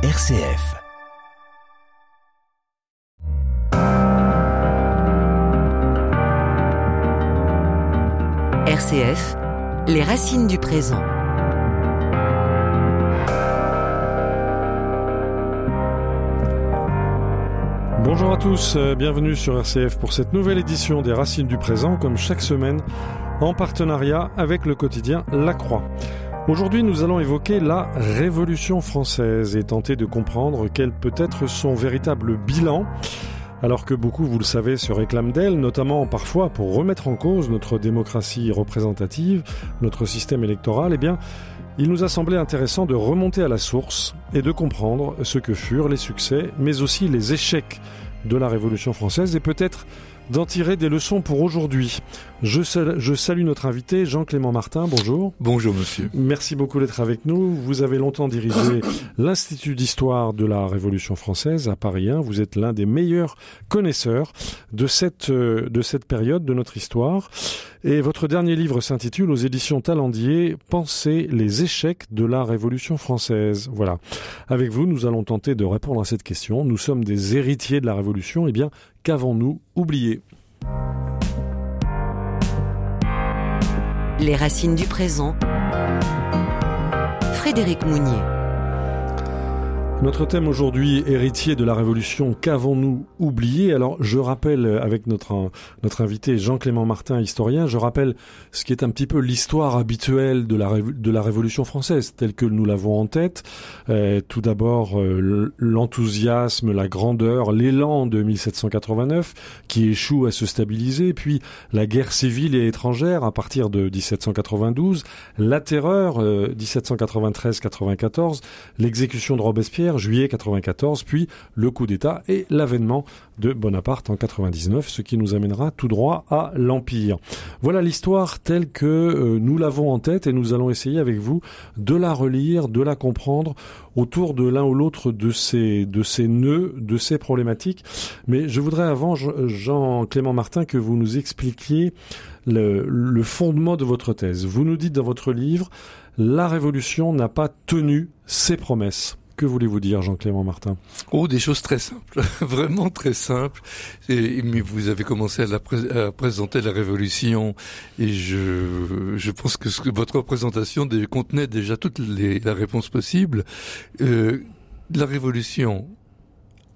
RCF. RCF, les racines du présent. Bonjour à tous, euh, bienvenue sur RCF pour cette nouvelle édition des Racines du présent, comme chaque semaine, en partenariat avec le quotidien La Croix. Aujourd'hui, nous allons évoquer la Révolution française et tenter de comprendre quel peut être son véritable bilan. Alors que beaucoup, vous le savez, se réclament d'elle, notamment parfois pour remettre en cause notre démocratie représentative, notre système électoral, eh bien, il nous a semblé intéressant de remonter à la source et de comprendre ce que furent les succès, mais aussi les échecs de la Révolution française et peut-être d'en tirer des leçons pour aujourd'hui. Je, je, salue notre invité Jean-Clément Martin, bonjour. Bonjour monsieur. Merci beaucoup d'être avec nous. Vous avez longtemps dirigé l'Institut d'histoire de la Révolution française à Paris 1. Vous êtes l'un des meilleurs connaisseurs de cette, euh, de cette période de notre histoire. Et votre dernier livre s'intitule aux éditions Talendier Penser les échecs de la Révolution française. Voilà. Avec vous, nous allons tenter de répondre à cette question. Nous sommes des héritiers de la Révolution. Eh bien, qu'avons-nous oublié? Les racines du présent. Frédéric Mounier. Notre thème aujourd'hui, héritier de la Révolution, qu'avons-nous oublié? Alors, je rappelle avec notre notre invité Jean-Clément Martin, historien, je rappelle ce qui est un petit peu l'histoire habituelle de la de la Révolution française, telle que nous l'avons en tête. Euh, tout d'abord, euh, l'enthousiasme, la grandeur, l'élan de 1789 qui échoue à se stabiliser, puis la guerre civile et étrangère à partir de 1792, la terreur euh, 1793-94, l'exécution de Robespierre juillet 94, puis le coup d'État et l'avènement de Bonaparte en 99, ce qui nous amènera tout droit à l'Empire. Voilà l'histoire telle que euh, nous l'avons en tête et nous allons essayer avec vous de la relire, de la comprendre autour de l'un ou l'autre de ces, de nœuds, de ces problématiques. Mais je voudrais avant, Jean-Clément Martin, que vous nous expliquiez le fondement de votre thèse. Vous nous dites dans votre livre, la Révolution n'a pas tenu ses promesses. Que voulez-vous dire, Jean-Clément Martin? Oh, des choses très simples, vraiment très simples. Et, mais vous avez commencé à, la à, présenter la Révolution, et je, je pense que, ce que votre présentation contenait déjà toutes les la réponse possible. Euh, la Révolution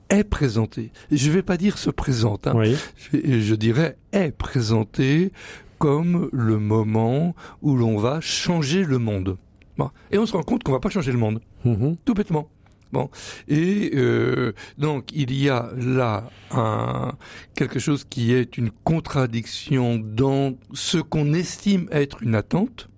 est présentée. Je ne vais pas dire se présente. Hein. Oui. Je, je dirais est présentée comme le moment où l'on va changer le monde. Bon. Et on se rend compte qu'on va pas changer le monde. Mmh. Tout bêtement. Bon. Et euh, donc il y a là un, quelque chose qui est une contradiction dans ce qu'on estime être une attente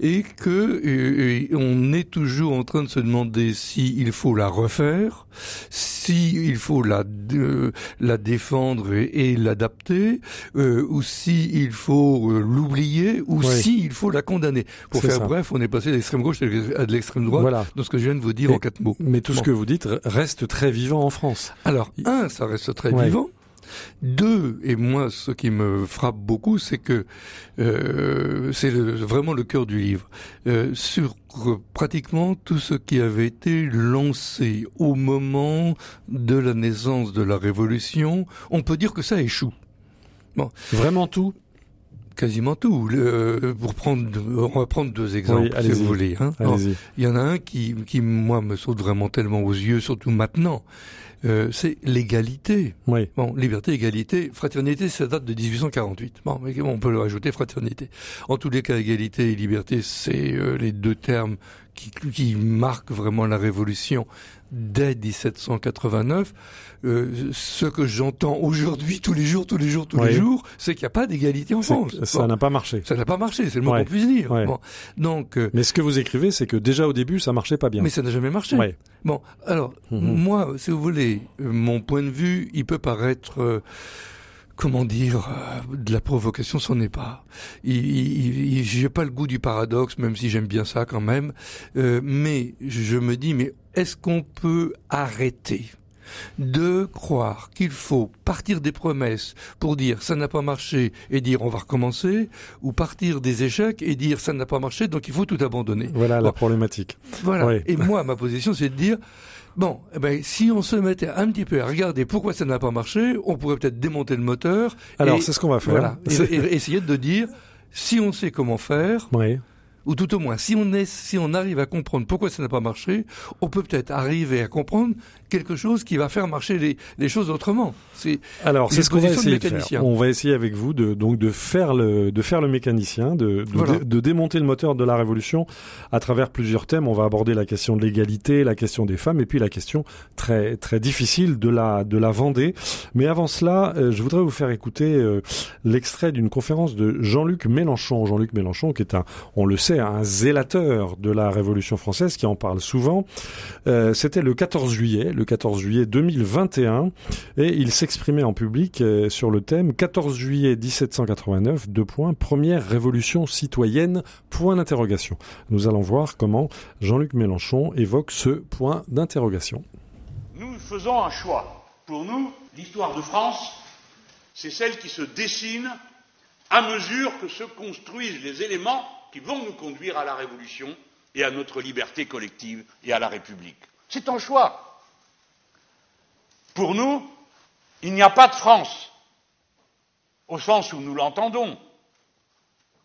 et que on est toujours en train de se demander si il faut la refaire, si il faut la euh, la défendre et, et l'adapter, euh, ou si il faut euh, l'oublier, ou Oui. si il faut la condamner. Pour faire ça. bref, on est passé de l'extrême gauche à de l'extrême droite Voilà. dans ce que je viens de vous dire Et- en quatre mots. Mais tout ce que vous dites reste très vivant en France. Alors, un, ça reste très Ouais. vivant. Deux, et moi, ce qui me frappe beaucoup, c'est que euh, c'est vraiment le cœur du livre. Euh, sur pratiquement tout ce qui avait été lancé au moment de la naissance de la Révolution, on peut dire que ça échoue. Vraiment tout? Quasiment tout. Le- pour prendre, on va prendre deux exemples, Oui, si vous voulez. hein. Alors, il y en a un qui, qui, moi, me saute vraiment tellement aux yeux, surtout maintenant. Euh, c'est l'égalité. Oui. Bon, liberté, égalité, fraternité, ça date de 1848. Bon, mais on peut le rajouter fraternité. En tous les cas, égalité et liberté, c'est euh, les deux termes qui, qui marquent vraiment la révolution dès 1789. Euh, ce que j'entends aujourd'hui, tous les jours, tous les jours, tous Oui. les jours, c'est qu'il n'y a pas d'égalité en France. Ça Bon, n'a pas marché. ça n'a pas marché, c'est le moins Ouais. qu'on puisse dire. Ouais. Bon, donc, euh, Mais ce que vous écrivez, c'est que déjà au début, ça marchait pas bien. mais ça n'a jamais marché. Ouais. Bon, alors, Mhm. moi, si vous voulez, euh, mon point de vue, il peut paraître, euh, comment dire, euh, de la provocation, c'en est pas. J'ai pas le goût du paradoxe, même si j'aime bien ça quand même. Euh, mais je me dis, mais est-ce qu'on peut arrêter de croire qu'il faut partir des promesses pour dire ça n'a pas marché et dire on va recommencer, ou partir des échecs et dire ça n'a pas marché donc il faut tout abandonner? Voilà la problématique. Voilà. Et moi, ma position, c'est de dire Bon, eh ben, si on se mettait un petit peu à regarder pourquoi ça n'a pas marché, on pourrait peut-être démonter le moteur. Alors, c'est ce qu'on va faire. Voilà. Et, et, essayer de dire, si on sait comment faire, oui ou tout au moins, si on, est, si on arrive à comprendre pourquoi ça n'a pas marché, on peut peut-être arriver à comprendre quelque chose qui va faire marcher les, les choses autrement. C'est alors c'est ce qu'on va essayer de faire. On va essayer avec vous de donc de faire le de faire le mécanicien, de de, de démonter le moteur de la révolution à travers plusieurs thèmes. On va aborder la question de l'égalité, la question des femmes et puis la question très très difficile de la de la Vendée. Mais avant cela, euh, je voudrais vous faire écouter euh, l'extrait d'une conférence de Jean-Luc Mélenchon. Jean-Luc Mélenchon qui est un on le sait un zélateur de la Révolution française qui en parle souvent. Euh, C'était le 14 juillet, le 14 juillet 2021, et il s'exprimait en public euh, sur le thème 14 juillet 1789, deux points, première révolution citoyenne, point d'interrogation. Nous allons voir comment Jean-Luc Mélenchon évoque ce point d'interrogation. Nous faisons un choix. Pour nous, l'histoire de France, c'est celle qui se dessine à mesure que se construisent les éléments qui vont nous conduire à la révolution et à notre liberté collective et à la République. C'est un choix. Pour nous, il n'y a pas de France, au sens où nous l'entendons,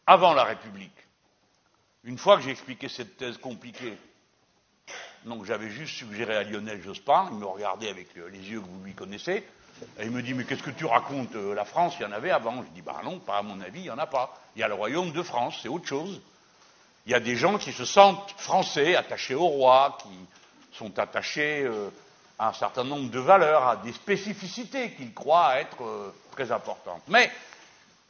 avant la République. Une fois que j'ai expliqué cette thèse compliquée, donc j'avais juste suggéré à Lionel Jospin, il me regardait avec les yeux que vous lui connaissez, et il me dit, mais qu'est-ce que tu racontes euh, La France, il y en avait avant. Je dis, bah non, pas à mon avis, il n'y en a pas. Il y a le royaume de France, c'est autre chose. Il y a des gens qui se sentent français, attachés au roi, qui sont attachés euh, un certain nombre de valeurs, à des spécificités qu'ils croient être euh, très importantes. Mais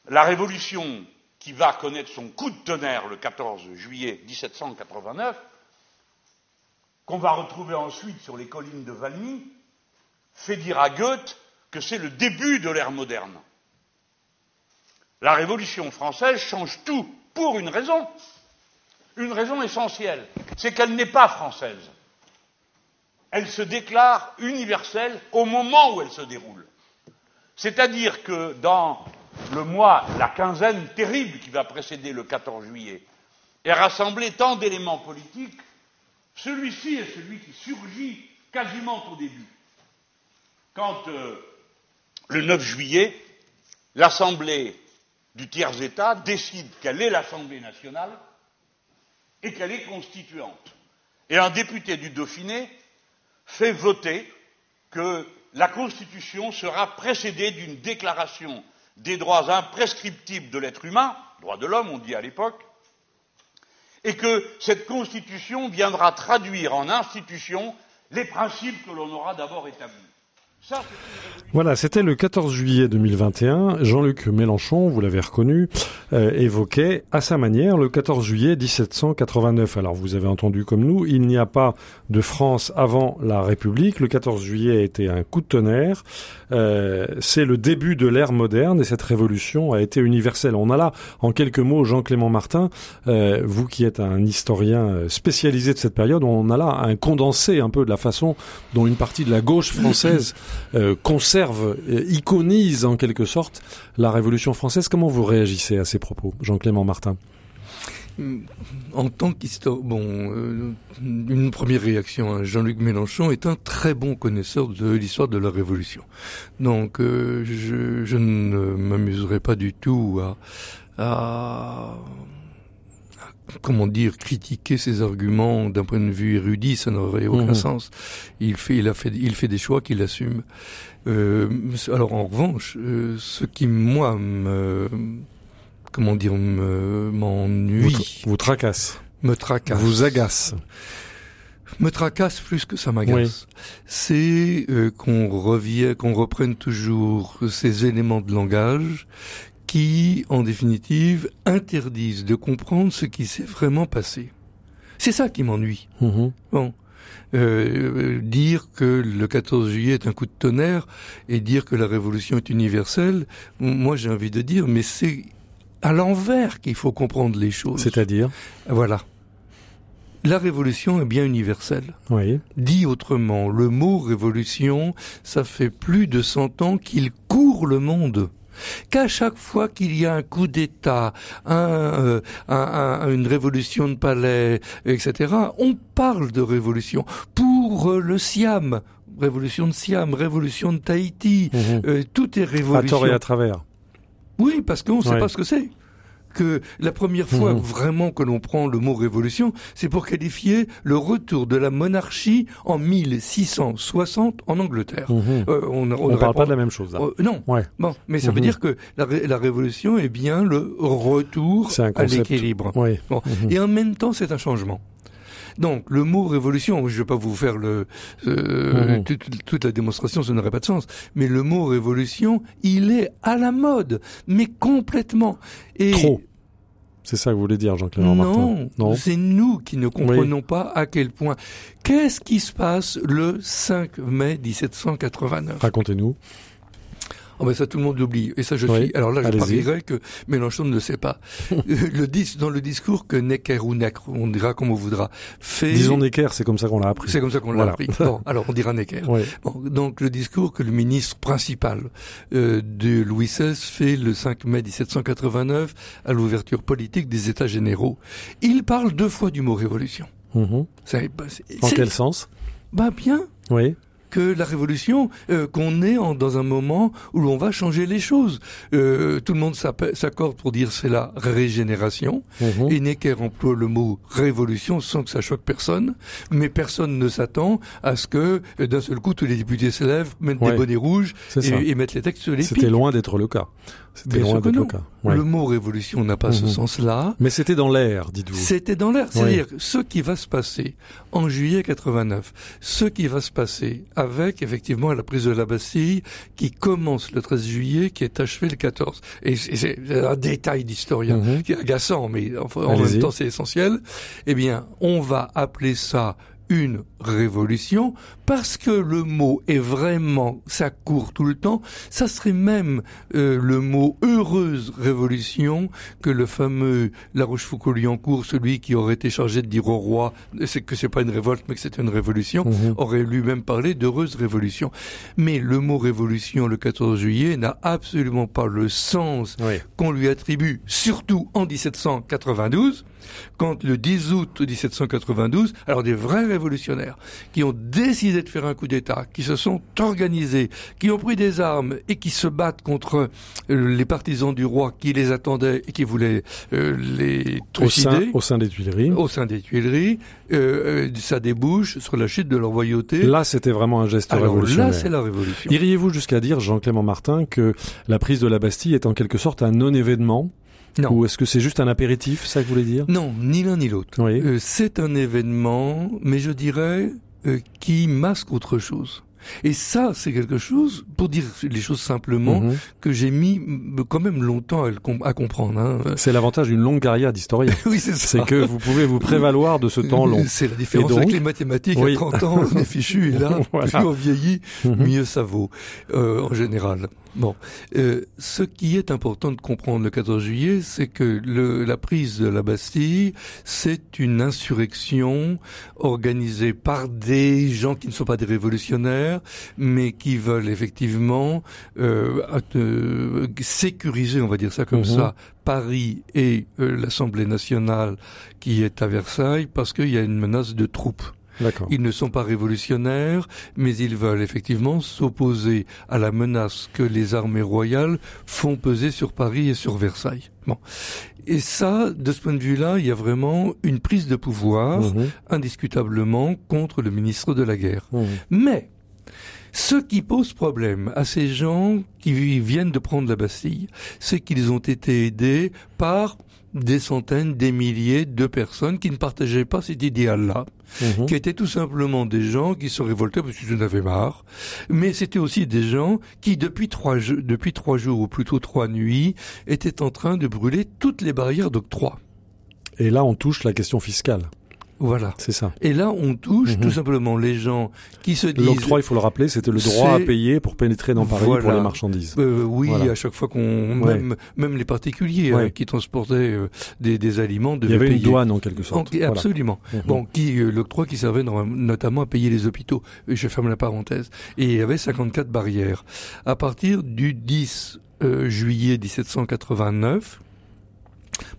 la révolution qui va connaître son coup de tonnerre le 14 juillet 1789, qu'on va retrouver ensuite sur les collines de Valmy, fait dire à Goethe que c'est le début de l'ère moderne. La Révolution française change tout pour une raison, une raison essentielle, c'est qu'elle n'est pas française. Elle se déclare universelle au moment où elle se déroule. C'est-à-dire que dans le mois, la quinzaine terrible qui va précéder le 14 juillet, est rassemblé tant d'éléments politiques, celui-ci est celui qui surgit quasiment au début. Quand euh, le 9 juillet, l'Assemblée du tiers-État décide qu'elle est l'Assemblée nationale et qu'elle est constituante. Et un député du Dauphiné fait voter que la Constitution sera précédée d'une déclaration des droits imprescriptibles de l'être humain, droits de l'homme on dit à l'époque, et que cette Constitution viendra traduire en institution les principes que l'on aura d'abord établis. Voilà, c'était le 14 juillet 2021. Jean-Luc Mélenchon, vous l'avez reconnu, euh, évoquait à sa manière le 14 juillet 1789. Alors vous avez entendu comme nous, il n'y a pas de France avant la République. Le 14 juillet a été un coup de tonnerre. Euh, c'est le début de l'ère moderne et cette révolution a été universelle. On a là, en quelques mots, Jean-Clément Martin, euh, vous qui êtes un historien spécialisé de cette période, on a là un condensé un peu de la façon dont une partie de la gauche française euh, conserve, euh, iconise en quelque sorte la Révolution française. Comment vous réagissez à ces propos, Jean-Clément Martin? Mm, en tant qu'histoire, bon, euh, une première réaction, hein. Jean-Luc Mélenchon est un très bon connaisseur de l'histoire de la Révolution. Donc, je, je, ne m'amuserai pas du tout à, à comment dire, critiquer ses arguments d'un point de vue érudit, ça n'aurait aucun mhm. sens. Il fait, il a fait, il fait des choix qu'il assume. Euh, alors en revanche, euh, ce qui moi me, comment dire, m'ennuie, vous, vous, tracasse, me tracasse, vous agace me tracasse plus que ça m'agace. C'est euh, qu'on revienne, qu'on reprenne toujours ces éléments de langage qui, en définitive, interdisent de comprendre ce qui s'est vraiment passé. C'est ça qui m'ennuie. Mhm. Bon. Euh, dire que le 14 juillet est un coup de tonnerre et dire que la révolution est universelle, moi j'ai envie de dire, mais c'est à l'envers qu'il faut comprendre les choses. C'est-à-dire? Voilà. la révolution est bien universelle. Oui. Dit autrement, le mot révolution, ça fait plus de 100 ans qu'il court le monde qu'à chaque fois qu'il y a un coup d'État, un, un, une révolution de palais, etc., on parle de révolution. Pour le Siam, révolution de Siam, révolution de Tahiti, Mhm. tout est révolution. À tort et à travers. Oui, parce qu'on ne sait pas ce que c'est. Que la première fois Mhm. vraiment que l'on prend le mot révolution, c'est pour qualifier le retour de la monarchie en 1660 en Angleterre. Mhm. Euh, on ne parle répond- pas de la même chose là. Euh, non. Ouais. Bon, mais ça veut Mhm. dire que la, ré- la révolution est bien le retour à l'équilibre. Bon. Et en même temps, c'est un changement. Donc, le mot révolution, je ne vais pas vous faire le, euh, Mhm. toute, toute la démonstration, ça n'aurait pas de sens. Mais le mot révolution, il est à la mode, mais complètement. Et Trop. C'est ça que vous voulez dire, Jean-Clément Martin non, Non. c'est nous qui ne comprenons pas à quel point. Qu'est-ce qui se passe le 5 mai 1789 Racontez-nous. Oh ben ça tout le monde l'oublie et ça je Oui, suis. Alors là je parierais que Mélenchon ne le sait pas. Le dis, dans le discours que Necker ou Necker, on dira comme on voudra, fait. Disons Necker, c'est comme ça qu'on l'a appris. C'est comme ça qu'on l'a Voilà. appris. Bon, alors on dira Necker. Oui. Bon, donc le discours que le ministre principal euh, de Louis XVI fait le 5 mai 1789 à l'ouverture politique des États généraux. Il parle deux fois du mot révolution. Mhm. C'est, bah, En quel sens? Bah bien Oui. Que la révolution, euh, qu'on est en- dans un moment où l'on va changer les choses. Euh, tout le monde s'accorde pour dire c'est la régénération. Mhm. Et Necker emploie le mot révolution sans que ça choque personne, mais personne ne s'attend à ce que euh, d'un seul coup tous les députés se lèvent, mettent Ouais. des bonnets rouges et, et mettent les textes sur les C'était loin d'être le cas. C'était loin d'être le non. cas. Ouais. Le mot révolution n'a pas ce Mhm. sens-là. Mais c'était dans l'air, dites-vous. C'était dans l'air. C'est-à-dire ce qui va se passer en juillet 89, ce qui va se passer avec effectivement la prise de la Bastille qui commence le 13 juillet, qui est achevée le 14. Et c'est un détail d'historien Mhm. qui est agaçant, mais en Allez-y. même temps c'est essentiel. Eh bien, on va appeler ça une révolution parce que le mot est vraiment ça court tout le temps ça serait même euh, le mot heureuse révolution que le fameux La Rochefoucauld-Liancourt celui qui aurait été chargé de dire au roi c'est que c'est pas une révolte mais que c'est une révolution Mhm. aurait lui-même parlé d'heureuse révolution mais le mot révolution le 14 juillet n'a absolument pas le sens Oui. qu'on lui attribue, surtout en 1792, quand le 10 août 1792, alors des vrais révolutionnaires qui ont décidé de faire un coup d'État, qui se sont organisés, qui ont pris des armes et qui se battent contre euh, les partisans du roi qui les attendaient et qui voulaient euh, les Au sein, trucider au sein des Tuileries. au sein des Tuileries, euh, ça débouche sur la chute de leur royauté. Là, c'était vraiment un geste alors révolutionnaire. là, c'est la révolution. Iriez-vous jusqu'à dire, Jean-Clément Martin, que la prise de la Bastille est en quelque sorte un non-événement Non. Ou est-ce que c'est juste un apéritif, ça que vous voulez dire? Non, ni l'un ni l'autre. Oui. Euh, c'est un événement, mais je dirais euh, qui masque autre chose. Et ça, c'est quelque chose, pour dire les choses simplement, Mhm. que j'ai mis quand même longtemps à, le com- à comprendre. Hein. C'est l'avantage d'une longue carrière d'historien. oui, c'est ça. c'est que vous pouvez vous prévaloir de ce temps long. C'est la différence donc avec les mathématiques. Oui. À 30 ans, on est fichu, et là, Voilà. plus on vieillit, Mhm. mieux ça vaut, euh, en général. Bon, euh, ce qui est important de comprendre le 14 juillet, c'est que le, la prise de la Bastille, c'est une insurrection organisée par des gens qui ne sont pas des révolutionnaires, mais qui veulent effectivement euh, euh, sécuriser, on va dire ça comme Mhm. ça, Paris et l'Assemblée nationale qui est à Versailles, parce qu'il y a une menace de troupes. Ils ne sont pas révolutionnaires, mais ils veulent effectivement s'opposer à la menace que les armées royales font peser sur Paris et sur Versailles. Bon. Et ça, de ce point de vue-là, il y a vraiment une prise de pouvoir, Mhm. indiscutablement, contre le ministre de la guerre. Mhm. Mais, ce qui pose problème à ces gens qui viennent de prendre la Bastille, c'est qu'ils ont été aidés par des centaines, des milliers de personnes qui ne partageaient pas cet idéal-là Mhm. qui étaient tout simplement des gens qui se révoltaient parce qu'ils en avaient marre, mais c'était aussi des gens qui, depuis trois, depuis trois jours, ou plutôt trois nuits, étaient en train de brûler toutes les barrières d'octroi. Et là, on touche la question fiscale. Voilà. C'est ça. Et là, on touche Mhm. tout simplement les gens qui se disent. L'octroi, il faut le rappeler, c'était le droit à payer pour pénétrer dans Paris pour les marchandises. Euh, oui, Voilà. à chaque fois qu'on Ouais. même même les particuliers Ouais. hein, qui transportaient euh, des, des aliments Il devaient y avait une payer. douane en quelque sorte. Voilà. Absolument. Mhm. Bon, qui euh, l'octroi qui servait dans- notamment à payer les hôpitaux. Je ferme la parenthèse. Et il y avait 54 barrières. À partir du 10 euh, juillet 1789.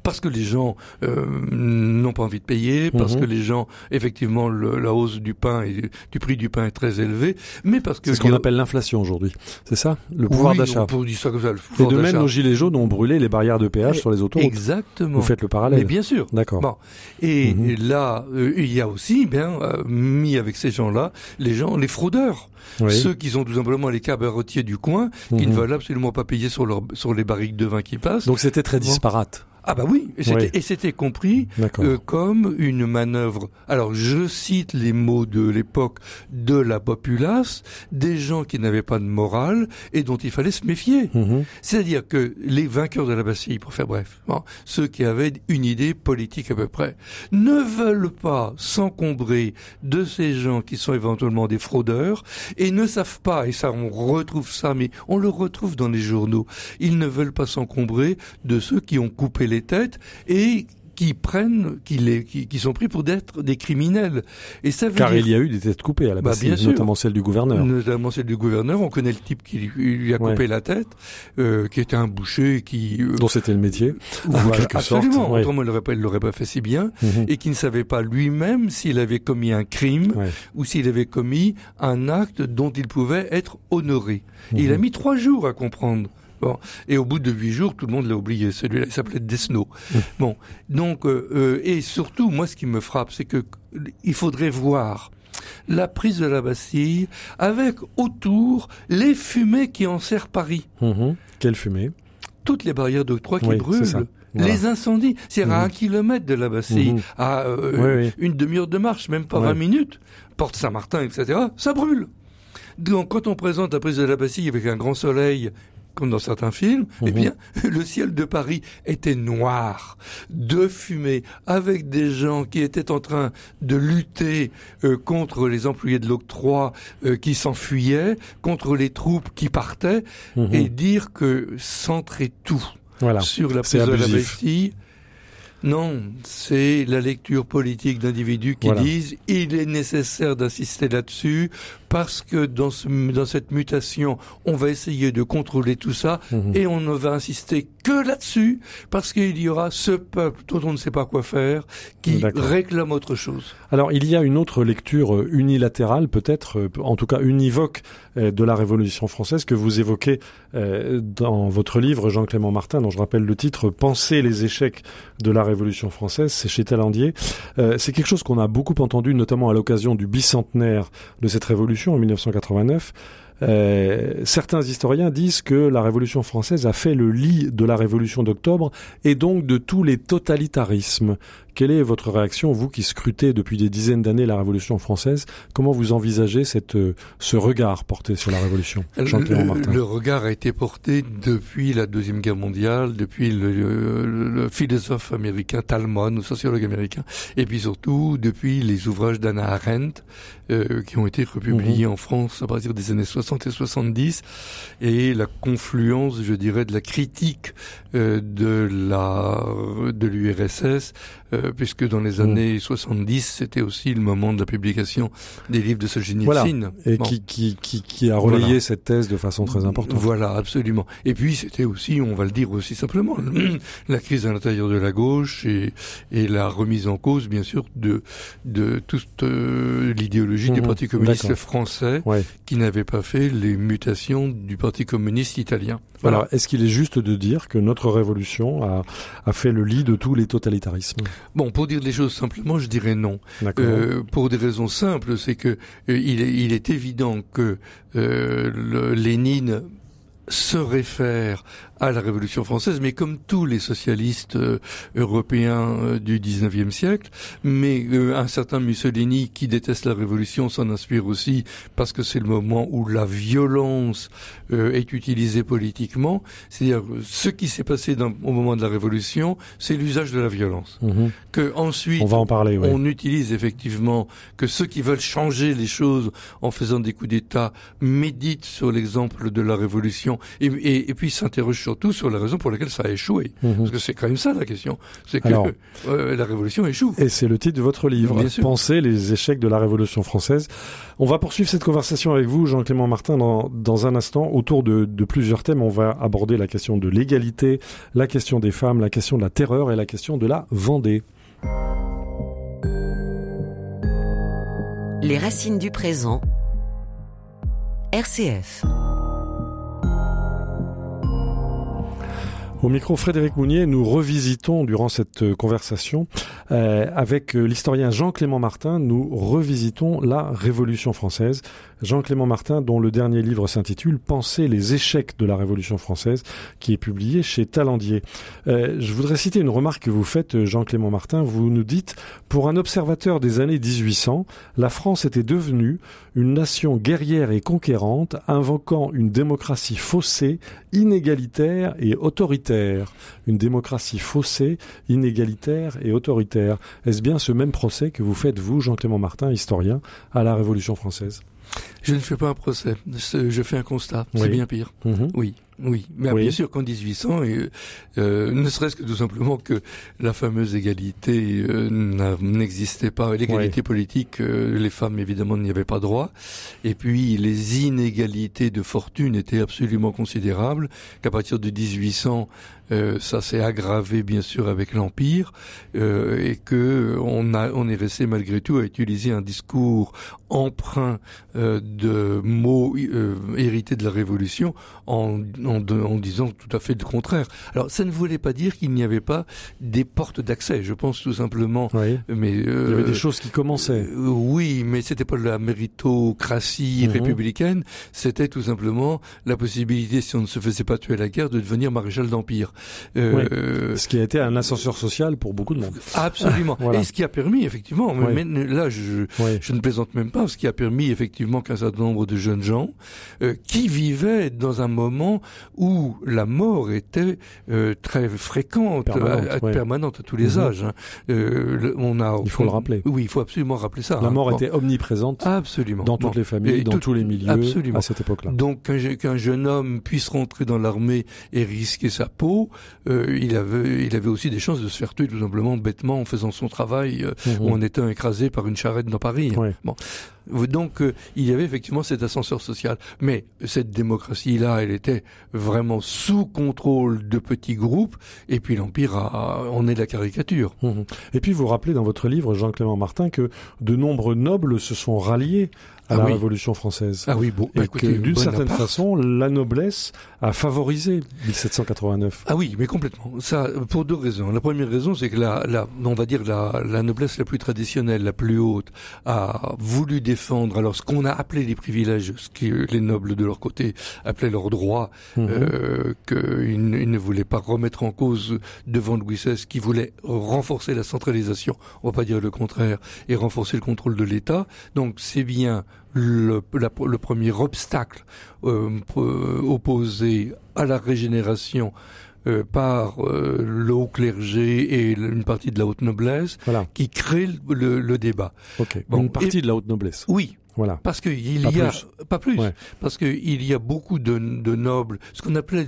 Parce que les gens euh, n'ont pas envie de payer, parce Mhm. que les gens, effectivement, le- la hausse du pain et du prix du pain est très élevée, mais parce que C'est ce qu'on appelle l'inflation aujourd'hui. C'est ça Le pouvoir Oui, d'achat. on peut dire ça comme ça, le Et pouvoir de même, nos gilets jaunes ont brûlé les barrières de péage Eh, sur les autoroutes. Exactement. Vous faites le parallèle. Mais bien sûr. D'accord. Bon. Et Mhm. là, euh, il y a aussi, bien, euh, mis avec ces gens-là, les gens, les fraudeurs. Oui. Ceux qui sont tout simplement les cabaretiers du coin, qui Mhm. ne veulent absolument pas payer sur, leur, sur les barriques de vin qui passent. Donc c'était très disparate. Ah bah oui, et c'était, Oui. compris euh, comme une manœuvre. Alors je cite les mots de l'époque de la populace, des gens qui n'avaient pas de morale et dont il fallait se méfier. Mhm. C'est-à-dire que les vainqueurs de la Bastille, pour faire bref, bon, ceux qui avaient une idée politique à peu près, ne veulent pas s'encombrer de ces gens qui sont éventuellement des fraudeurs et ne savent pas, et ça on retrouve ça, mais on le retrouve dans les journaux, ils ne veulent pas s'encombrer de ceux qui ont coupé les têtes et qui prennent, qui, les, qui, qui sont pris pour d'être des criminels. Et ça veut Car dire il y a eu des têtes coupées à la Bah, bien sûr. notamment celle du gouverneur. Notamment celle du gouverneur. On connaît le type qui lui, a Ouais. coupé la tête, euh, qui était un boucher, qui euh, dont c'était le métier. voilà, en quelque sorte, absolument. ouais. Autrement, il l'aurait pas, il l'aurait pas fait si bien, Mhm. et qui ne savait pas lui-même s'il avait commis un crime Ouais. ou s'il avait commis un acte dont il pouvait être honoré. Il a Mhm. mis trois jours à comprendre. Bon. Et au bout de huit jours, tout le monde l'a oublié. Celui-là, il s'appelait Desno. Mhm. Bon. Donc, euh, euh, et surtout, moi, ce qui me frappe, c'est que il faudrait voir la prise de la Bastille avec autour les fumées qui enserrent Paris. Mhm. Quelle fumée? Toutes les barrières d'octroi qui Oui, brûlent. Voilà. Les incendies, c'est à Mhm. un kilomètre de la Bastille, Mhm. à euh, Oui, oui. une demi-heure de marche, même pas Ouais. 20 minutes, Porte Saint-Martin, etc., ça brûle. Donc quand on présente la prise de la Bastille avec un grand soleil, comme dans certains films, eh Mhm. bien, le ciel de Paris était noir, de fumée, avec des gens qui étaient en train de lutter euh, contre les employés de l'octroi euh, qui s'enfuyaient, contre les troupes qui partaient, Mhm. et dire que centrer tout Voilà. sur la prise de la. Bastille. Non, c'est la lecture politique d'individus qui Voilà. disent il est nécessaire d'insister là-dessus parce que dans, ce, dans cette mutation, on va essayer de contrôler tout ça Mhm. et on ne va insister que là-dessus parce qu'il y aura ce peuple dont on ne sait pas quoi faire qui réclame autre chose. Alors, il y a une autre lecture euh, unilatérale, peut-être, euh, en tout cas univoque, euh, de la Révolution française que vous évoquez dans votre livre, Jean-Clément Martin, dont je rappelle le titre, Penser les échecs de la Révolution française, c'est chez Talandier. C'est quelque chose qu'on a beaucoup entendu, notamment à l'occasion du bicentenaire de cette révolution en 1989. Euh, certains historiens disent que la Révolution française a fait le lit de la Révolution d'octobre et donc de tous les totalitarismes. Quelle est votre réaction, vous qui scrutez depuis des dizaines d'années la Révolution française? Comment vous envisagez cette, euh, ce regard porté sur la Révolution Jean-Clément Le, Martin? le regard a été porté depuis la Deuxième Guerre mondiale, depuis le, le- le philosophe américain Talmon, le sociologue américain, et puis surtout depuis les ouvrages d'Anna Arendt, euh, qui ont été republiés en France à partir des années 60 et 70, et la confluence, je dirais, de la critique euh, de la de l'URSS, euh, puisque dans les Mhm. années 70, c'était aussi le moment de la publication des livres de Solzhenitsyn. Voilà. Et Bon. qui, qui, qui, qui a relayé Voilà. cette thèse de façon très importante. Voilà, absolument. Et puis c'était aussi, on va le dire aussi simplement, la crise à l'intérieur de la gauche et, et la remise en cause, bien sûr, de, de toute euh, l'idéologie du Mhm, Parti communiste français Ouais. qui n'avait pas fait les mutations du Parti communiste italien. Voilà. Alors, est-ce qu'il est juste de dire que notre révolution a, a fait le lit de tous les totalitarismes? Bon, pour dire les choses simplement, je dirais non. Euh, pour des raisons simples, c'est que euh, il, est, il est évident que euh, le, Lénine se réfère à la Révolution française, mais comme tous les socialistes euh, européens euh, du 19e siècle, mais euh, un certain Mussolini qui déteste la Révolution s'en inspire aussi parce que c'est le moment où la violence est utilisée politiquement. C'est-à-dire ce qui s'est passé dans, au moment de la Révolution, c'est l'usage de la violence. Mhm. Que ensuite, on va en parler. Oui. On utilise effectivement que ceux qui veulent changer les choses en faisant des coups d'État méditent sur l'exemple de la Révolution et, et, et puis s'interrogent surtout sur la raison pour laquelle ça a échoué. Mhm. Parce que c'est quand même ça la question. C'est que Alors- euh, la révolution échoue. Et c'est le titre de votre livre, Bien sûr. Penser les échecs de la Révolution française. On va poursuivre cette conversation avec vous, Jean-Clément Martin, dans, dans un instant, autour de, de plusieurs thèmes. On va aborder la question de l'égalité, la question des femmes, la question de la terreur et la question de la Vendée. Les racines du présent. RCF. Au micro Frédéric Mounier, nous revisitons durant cette euh, conversation euh, avec euh, l'historien Jean-Clément Martin, nous revisitons la Révolution française. Jean-Clément Martin, dont le dernier livre s'intitule Penser les échecs de la Révolution française, qui est publié chez Talandier. Euh, je voudrais citer une remarque que vous faites, euh, Jean-Clément Martin. Vous nous dites, pour un observateur des années 1800, la France était devenue une nation guerrière et conquérante, invoquant une démocratie faussée, inégalitaire et autoritaire. Une démocratie faussée, inégalitaire et autoritaire. Est-ce bien ce même procès que vous faites, vous, Jean-Clément Martin, historien, à la Révolution française? Je ne fais pas un procès. Je fais un constat. C'est bien pire. Mhm. Oui, oui. Mais Oui. bien sûr qu'en 1800, euh, euh, ne serait-ce que tout simplement que la fameuse égalité euh, n'existait pas. L'égalité politique, euh, les femmes évidemment n'y avaient pas droit. Et puis les inégalités de fortune étaient absolument considérables. Qu'à partir de 1800, euh, ça s'est aggravé bien sûr avec l'empire euh, et que on a on est resté malgré tout à utiliser un discours emprunt euh, de mots euh, hérités de la Révolution en, en, en disant tout à fait le contraire. Alors ça ne voulait pas dire qu'il n'y avait pas des portes d'accès. Je pense tout simplement, Oui. mais Il y euh, avait des choses qui commençaient. euh, oui, mais c'était pas de la méritocratie Mhm. républicaine. C'était tout simplement la possibilité, si on ne se faisait pas tuer à la guerre, de devenir maréchal d'empire. Euh, Ce qui a été un ascenseur social pour beaucoup de monde. Absolument. Voilà. Et ce qui a permis, effectivement, Oui. mais là, je, Oui. je ne plaisante même pas, ce qui a permis effectivement qu'un certain nombre de jeunes gens euh, qui vivaient dans un moment où la mort était euh, très fréquente, Permanente, à- à- ouais. permanente à tous les Mhm. âges. hein. Euh, le- on a, Il faut le rappeler. Oui, il faut absolument rappeler ça. La hein. mort était omniprésente absolument dans toutes Bon. les familles, Et dans tout- tous les milieux absolument. à cette époque-là. Donc qu'un jeune homme puisse rentrer dans l'armée et risquer sa peau, euh, il avait il avait aussi des chances de se faire tuer tout simplement bêtement en faisant son travail euh, Mhm. ou en étant écrasé par une charrette dans Paris. Bon. Donc euh, il y avait effectivement cet ascenseur social, mais cette démocratie-là, elle était vraiment sous contrôle de petits groupes, et puis l'empire a, en est la caricature. Mhm. Et puis vous rappelez dans votre livre, Jean-Clément Martin, que de nombreux nobles se sont ralliés à Ah la oui. Révolution française. Ah oui, bon, bah, d'une certaine façon, la noblesse a favorisé 1789. Ah oui, mais complètement. Ça, pour deux raisons. La première raison, c'est que la, la, on va dire la, la noblesse la plus traditionnelle, la plus haute, a voulu défendre alors ce qu'on a appelé les privilèges, ce que les nobles de leur côté appelaient leurs droits, Mhm. euh, qu'ils ils ne voulaient pas remettre en cause devant Louis XVI, qui voulait renforcer la centralisation, on va pas dire le contraire, et renforcer le contrôle de l'État. Donc c'est bien le, la- le premier obstacle euh, euh, opposé à la régénération euh, par euh, le haut clergé et une partie de la haute noblesse Voilà, qui crée le, le- le débat. Bon, Une partie de la haute noblesse. Oui, Voilà. parce que il Pas y a plus. pas plus, Ouais. parce que il y a beaucoup de, de nobles, ce qu'on appelait,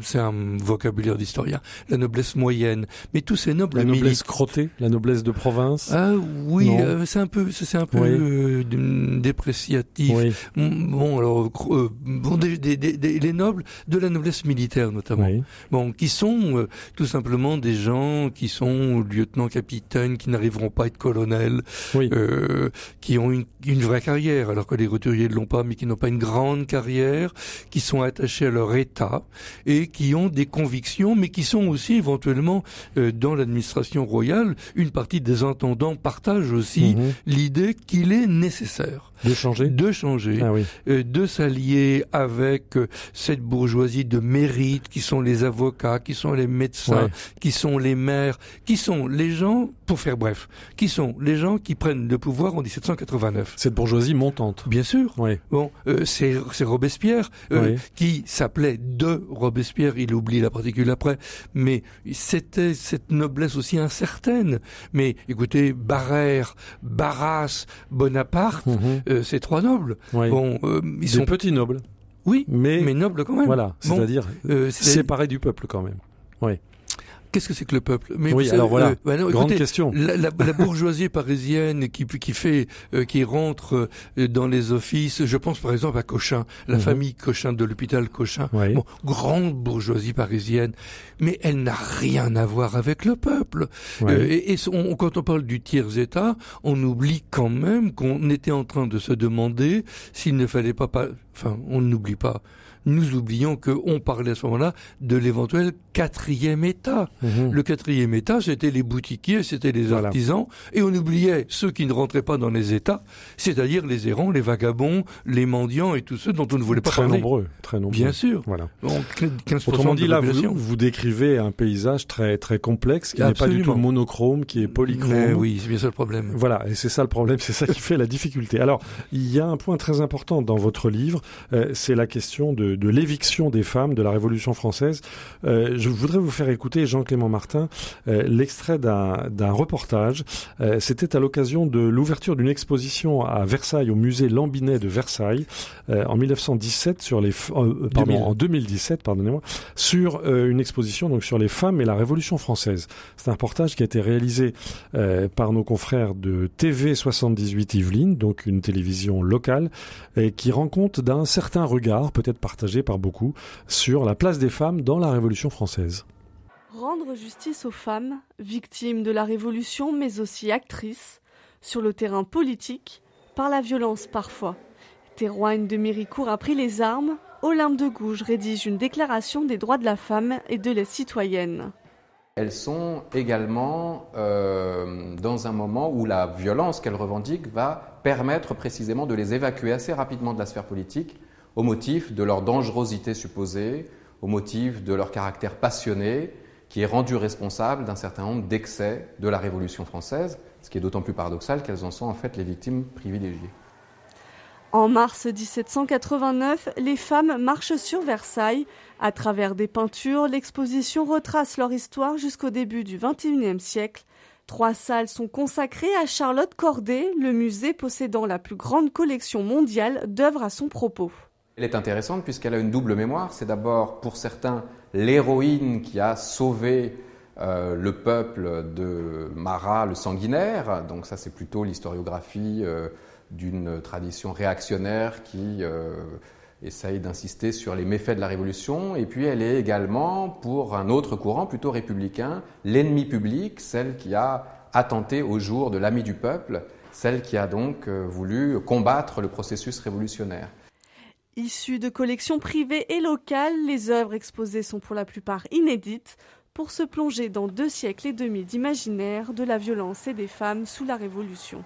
c'est un vocabulaire d'historien, la noblesse moyenne. Mais tous ces nobles La noblesse militaires- crottée, la noblesse de province. Ah oui, euh, c'est un peu, c'est un peu Oui. euh, dépréciatif. oui. Bon, alors, euh, bon, des, des- des- les nobles de la noblesse militaire notamment. oui. Bon, qui sont euh, tout simplement des gens qui sont lieutenants-capitaines, qui n'arriveront pas à être colonels, Oui. euh, qui ont une, une vraie carrière. Alors que les roturiers ne l'ont pas, mais qui n'ont pas une grande carrière, qui sont attachés à leur état et qui ont des convictions, mais qui sont aussi éventuellement euh, dans l'administration royale. Une partie des intendants partagent aussi Mhm. l'idée qu'il est nécessaire De changer? de changer, Ah oui. euh, de s'allier avec euh, cette bourgeoisie de mérite qui sont les avocats, qui sont les médecins, Ouais. qui sont les maires, qui sont les gens, pour faire bref, qui sont les gens qui prennent le pouvoir en 1789. Cette bourgeoisie montante. Bien sûr. Oui. Bon, euh, c'est Robespierre euh, Oui. qui s'appelait de Robespierre. Il oublie la particule après, mais c'était cette noblesse aussi incertaine. Mais écoutez, Barère, Barras, Bonaparte, Mhm. euh, ces trois nobles. Oui. Bon, euh, ils Des sont petits nobles, oui, mais, mais nobles quand même. voilà, Bon, c'est-à-dire c'est- séparés du peuple quand même. Qu'est-ce que c'est que le peuple? Mais Oui, savez, alors voilà, euh, bah non, Grande écoutez, question. La, la- la bourgeoisie parisienne qui, qui fait, euh, qui rentre euh, dans les offices, je pense par exemple à Cochin, la Mhm. famille Cochin de l'hôpital Cochin, Oui. bon, grande bourgeoisie parisienne, mais elle n'a rien à voir avec le peuple. Euh, et et on- quand on parle du tiers état, on oublie quand même qu'on était en train de se demander s'il ne fallait pas, pas enfin, on n'oublie pas. Nous oublions qu'on parlait à ce moment-là de l'éventuel quatrième état. Mhm. Le quatrième état, c'était les boutiquiers, c'était les Voilà. artisans, et on oubliait ceux qui ne rentraient pas dans les états, c'est-à-dire les errants, les vagabonds, les mendiants et tous ceux dont on ne voulait pas Très parler. nombreux, très nombreux. Bien sûr. Voilà. Donc, 15% Autrement dit, là, vous, vous décrivez un paysage très très complexe, qui n'est pas du tout monochrome, qui est polychrome. Mais oui, c'est bien ça le problème. Voilà, et c'est ça le problème, c'est ça qui fait la difficulté. Alors, il y a un point très important dans votre livre, euh, c'est la question de, de l'éviction des femmes de la Révolution française. Euh, je voudrais vous faire écouter, Jean-Clément Martin, euh, l'extrait d'un reportage. Euh, C'était à l'occasion de l'ouverture d'une exposition à Versailles, au musée Lambinet de Versailles, en 1917, sur les, pardon, 2000. en 2017, pardonnez-moi, sur une exposition donc sur les femmes et la Révolution française. C'est un reportage qui a été réalisé par nos confrères de TV 78 Yvelines, donc une télévision locale, et qui rend compte d'un certain regard, peut-être partagé par beaucoup, sur la place des femmes dans la Révolution française. Rendre justice aux femmes, victimes de la Révolution mais aussi actrices, sur le terrain politique, par la violence parfois. Théroigne de Méricourt a pris les armes, Olympe de Gouges rédige une déclaration des droits de la femme et de la citoyenne. Elles sont également euh, dans un moment où la violence qu'elles revendiquent va permettre précisément de les évacuer assez rapidement de la sphère politique au motif de leur dangerosité supposée, au motif de leur caractère passionné qui est rendu responsable d'un certain nombre d'excès de la Révolution française, ce qui est d'autant plus paradoxal qu'elles en sont en fait les victimes privilégiées. En mars 1789, les femmes marchent sur Versailles. À travers des peintures, l'exposition retrace leur histoire jusqu'au début du XXIe siècle. Trois salles sont consacrées à Charlotte Corday, le musée possédant la plus grande collection mondiale d'œuvres à son propos. Elle est intéressante puisqu'elle a une double mémoire. C'est d'abord pour certains l'héroïne qui a sauvé euh, le peuple de Marat le sanguinaire. Donc ça c'est plutôt l'historiographie euh, d'une tradition réactionnaire qui euh, essaye d'insister sur les méfaits de la Révolution. Et puis elle est également pour un autre courant plutôt républicain, l'ennemi public, celle qui a attenté au jour de l'ami du peuple, celle qui a donc voulu combattre le processus révolutionnaire. Issues de collections privées et locales, les œuvres exposées sont pour la plupart inédites pour se plonger dans deux siècles et demi d'imaginaire de la violence et des femmes sous la Révolution.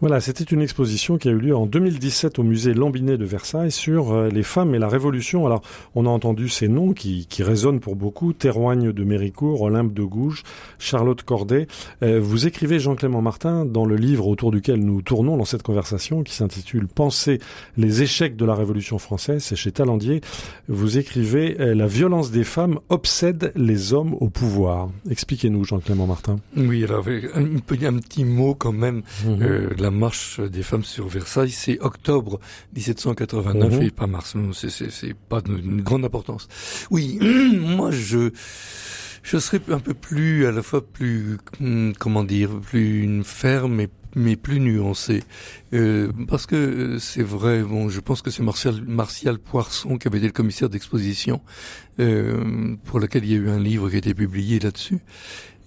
Voilà, c'était une exposition qui a eu lieu en 2017 au musée Lambinet de Versailles sur euh, les femmes et la Révolution. Alors, on a entendu ces noms qui, qui résonnent pour beaucoup. Théroigne de Méricourt, Olympe de Gouges, Charlotte Corday. Euh, vous écrivez, Jean-Clément Martin, dans le livre autour duquel nous tournons dans cette conversation, qui s'intitule Penser les échecs de la Révolution française, c'est chez Talandier. Vous écrivez euh, La violence des femmes obsède les hommes au pouvoir. Expliquez-nous, Jean-Clément Martin. Oui, alors un, un petit mot quand même. Mhm. Euh, la marche des femmes sur Versailles, c'est octobre 1789 Mhm. et pas mars. C'est pas d'une grande importance. Oui, moi je je serais un peu plus à la fois plus hum, comment dire plus ferme et mais plus nuancé euh, parce que euh, c'est vrai bon je pense que c'est Martial Martial Poisson qui avait été le commissaire d'exposition euh, pour lequel il y a eu un livre qui a été publié là-dessus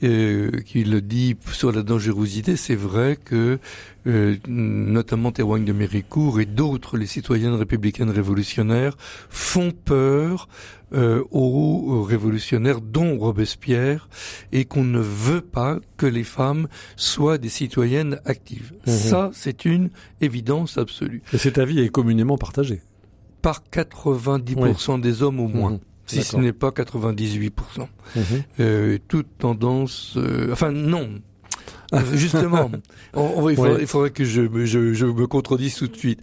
euh, qui le dit sur la dangerosité, c'est vrai que euh, notamment Théroigne de Méricourt et d'autres, les citoyennes républicaines révolutionnaires, font peur euh, aux révolutionnaires, dont Robespierre, et qu'on ne veut pas que les femmes soient des citoyennes actives. Mhm. Ça, c'est une évidence absolue. Et cet avis est communément partagé. Par 90% des hommes au moins. Mhm. Si ce n'est pas 98%. Mhm. Euh, toute tendance, euh, enfin non, Euh, justement, on- on- il, faudrait, Ouais. il faudrait que je, me- je, je me contredise tout de suite.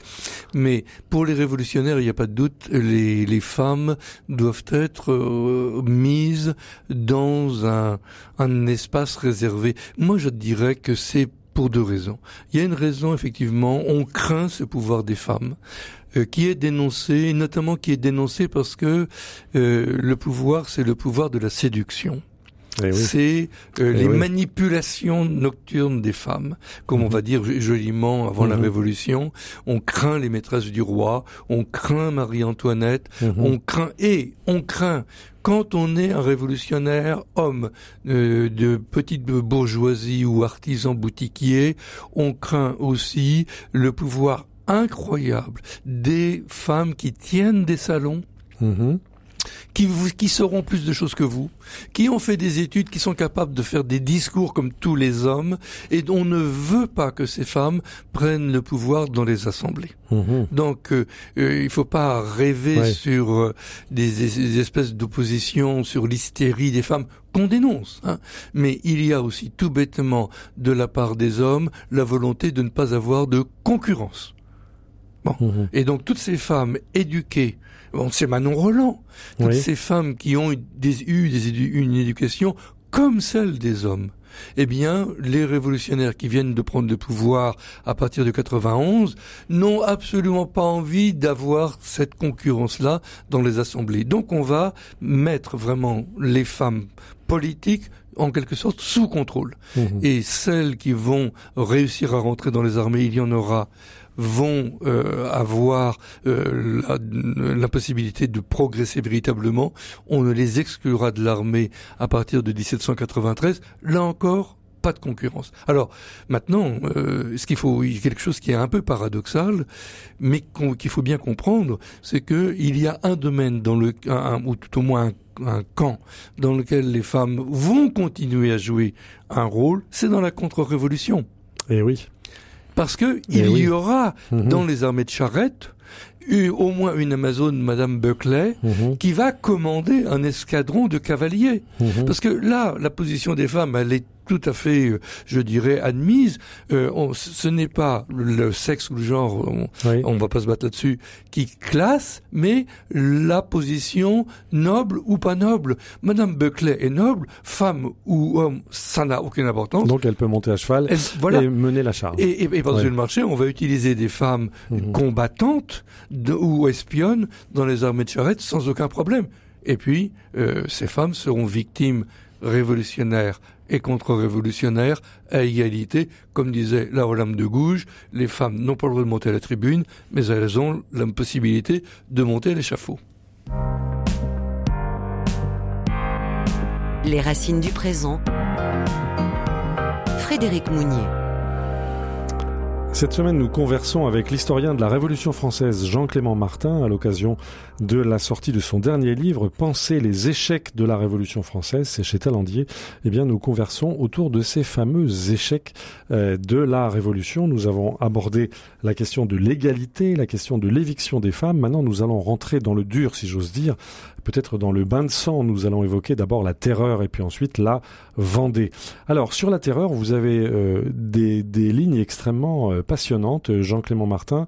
Mais pour les révolutionnaires, il n'y a pas de doute, les, les femmes doivent être euh, mises dans un, un espace réservé. Moi, je dirais que c'est pour deux raisons. Il y a une raison, effectivement, on craint ce pouvoir des femmes qui est dénoncé, et notamment qui est dénoncé parce que euh, le pouvoir, c'est le pouvoir de la séduction. Eh oui. C'est euh, Eh les oui. manipulations nocturnes des femmes, comme on Mhm. va dire joliment avant la Mhm. Révolution. On craint les maîtresses du roi, on craint Marie-Antoinette, Mhm. on craint et on craint quand on est un révolutionnaire homme euh, de petite bourgeoisie ou artisan boutiquier, on craint aussi le pouvoir incroyable des femmes qui tiennent des salons Mhm. qui, vous, qui sauront plus de choses que vous, qui ont fait des études, qui sont capables de faire des discours comme tous les hommes, et on ne veut pas que ces femmes prennent le pouvoir dans les assemblées. Mhm. Donc, euh, euh, il faut pas rêver Ouais. sur euh, des, des espèces d'opposition, sur l'hystérie des femmes qu'on dénonce. hein. Mais il y a aussi tout bêtement de la part des hommes la volonté de ne pas avoir de concurrence. Mhm. Et donc toutes ces femmes éduquées, bon, c'est Manon Roland, toutes Oui. ces femmes qui ont eu des, eu des édu- une éducation comme celle des hommes, eh bien, les révolutionnaires qui viennent de prendre le pouvoir à partir de 91 n'ont absolument pas envie d'avoir cette concurrence-là dans les assemblées. Donc on va mettre vraiment les femmes politiques en quelque sorte sous contrôle. Mhm. Et celles qui vont réussir à rentrer dans les armées, il y en aura, vont euh, avoir euh, la, la possibilité de progresser véritablement. On ne les exclura de l'armée à partir de 1793. Là encore, pas de concurrence. Alors maintenant, euh, ce qu'il faut, il y a quelque chose qui est un peu paradoxal, mais qu'il faut bien comprendre, c'est que il y a un domaine dans le, un- ou tout au moins un, un camp dans lequel les femmes vont continuer à jouer un rôle, c'est dans la contre-révolution. Eh oui. Parce que Eh il oui. y aura Mhm. dans les armées de charrettes eu au moins une Amazone, Madame Buckley, Mhm. qui va commander un escadron de cavaliers. Mhm. Parce que là, la position des femmes, elle est tout à fait, euh, je dirais, admise. Euh, on- ce n'est pas le sexe ou le genre, on, Oui. on va pas se battre là-dessus, qui classe, mais la position noble ou pas noble. Madame Buckley est noble, femme ou homme, ça n'a aucune importance. Donc elle peut monter à cheval Elle- voilà. et mener la charge. Et, et, et Ouais. le marché, on va utiliser des femmes Mhm. combattantes de- ou espionnes dans les armées de charrette sans aucun problème. Et puis, euh, ces femmes seront victimes révolutionnaires et contre-révolutionnaires à égalité. Comme disait la Olympe de Gouges, les femmes n'ont pas le droit de monter à la tribune, mais elles ont la possibilité de monter à l'échafaud. Les racines du présent. Frédéric Mounier. Cette semaine, nous conversons avec l'historien de la Révolution française Jean-Clément Martin à l'occasion de la sortie de son dernier livre Penser les échecs de la Révolution française, c'est chez Talandier. Eh bien, nous conversons autour de ces fameux échecs euh, de la Révolution. Nous avons abordé la question de l'égalité, la question de l'éviction des femmes. Maintenant, nous allons rentrer dans le dur, si j'ose dire, peut-être dans le bain de sang. Nous allons évoquer d'abord la terreur et puis ensuite la Vendée. Alors, sur la terreur, vous avez euh, des, lignes extrêmement euh, passionnantes, Jean-Clément Martin.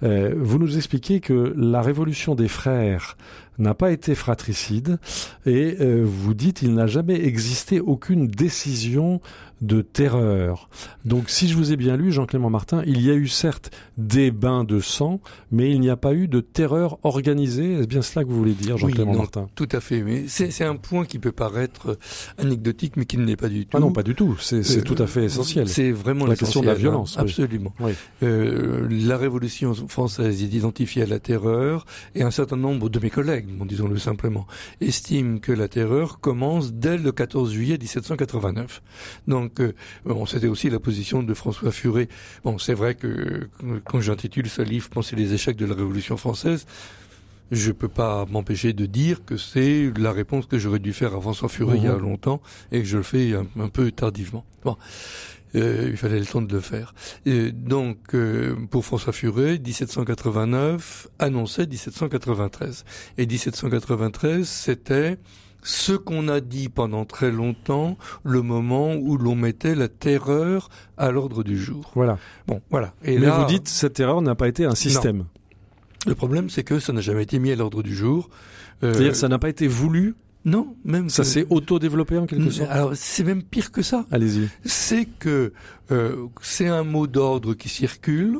Vous nous expliquez que la révolution des frères contraire n'a pas été fratricide et euh, vous dites il n'a jamais existé aucune décision de terreur. Donc si je vous ai bien lu, Jean-Clément Martin, il y a eu certes des bains de sang, mais il n'y a pas eu de terreur organisée. Est-ce bien cela que vous voulez dire, Jean-Clément non, Martin? Tout à fait. Mais c'est c'est un point qui peut paraître anecdotique, mais qui ne l'est pas du tout. Ah non, pas du tout. C'est c'est Euh, tout à fait essentiel. C'est vraiment La question de la hein. violence, oui. Absolument. Oui. Euh, la Révolution française est identifiée à la terreur et un certain nombre de mes collègues bon, disons-le simplement, estime que la terreur commence dès le 14 juillet 1789. Donc, euh, bon, c'était aussi la position de François Furet. Bon, c'est vrai que quand j'intitule ce livre Penser les échecs de la Révolution française, je peux pas m'empêcher de dire que c'est la réponse que j'aurais dû faire à François Furet il y a Mhm. longtemps et que je le fais un, un peu tardivement. Bon. Euh, il fallait le temps de le faire. Et donc, euh, pour François Furet, 1789 annonçait 1793. Et 1793, c'était ce qu'on a dit pendant très longtemps, le moment où l'on mettait la terreur à l'ordre du jour. Voilà. Bon, voilà. Et Mais là, vous dites cette erreur n'a pas été un système. le problème, c'est que ça n'a jamais été mis à l'ordre du jour. Euh, C'est-à-dire ça n'a pas été voulu, Non, même ça que- s'est auto-développé en quelque sorte. Alors, c'est même pire que ça. Allez-y. c'est que euh, c'est un mot d'ordre qui circule,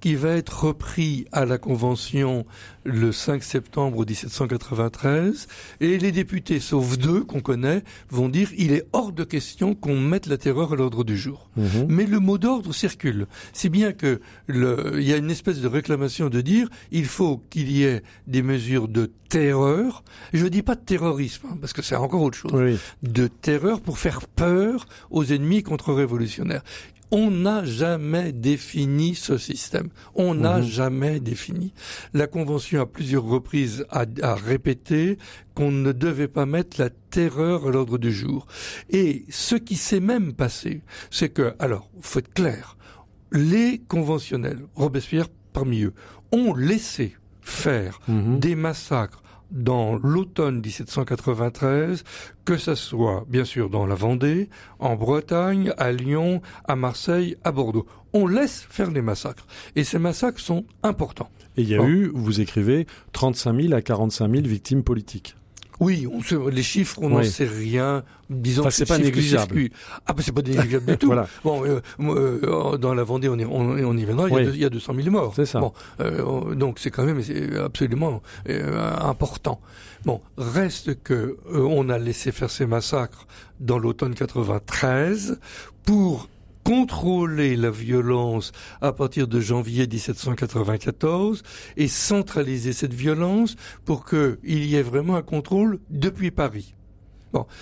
qui va être repris à la Convention le 5 septembre 1793, et les députés, sauf deux qu'on connaît, vont dire il est hors de question qu'on mette la terreur à l'ordre du jour. Mhm. Mais le mot d'ordre circule. Si bien que le, il y a une espèce de réclamation de dire il faut qu'il y ait des mesures de terreur. Je ne dis pas de terrorisme, hein, parce que c'est encore autre chose Oui. de terreur pour faire peur aux ennemis contre-révolutionnaires. On n'a jamais défini ce système. On n'a Mhm. jamais défini. La Convention, à plusieurs reprises, a, a répété qu'on ne devait pas mettre la terreur à l'ordre du jour. Et ce qui s'est même passé, c'est que, alors, faut être clair, les conventionnels, Robespierre parmi eux, ont laissé faire Mhm. des massacres dans l'automne 1793, que ça soit bien sûr dans la Vendée, en Bretagne, à Lyon, à Marseille, à Bordeaux. On laisse faire les massacres. Et ces massacres sont importants. Et il y a Bon. eu, vous écrivez, 35 000 à 45 000 victimes politiques. Oui, on sait, les chiffres, on n'en Oui. sait rien. Disons Enfin, que c'est pas négligeable. Ah, ben c'est pas négligeable du tout. Voilà. Bon, euh, euh, dans la Vendée, on, y- on, on y viendra. Il y, a Oui. deux- il y a 200 000 morts. C'est ça. Bon, euh, donc c'est quand même absolument euh, important. Bon, reste que euh, on a laissé faire ces massacres dans l'automne 93 pour contrôler la violence à partir de janvier 1794 et centraliser cette violence pour qu'il y ait vraiment un contrôle depuis Paris.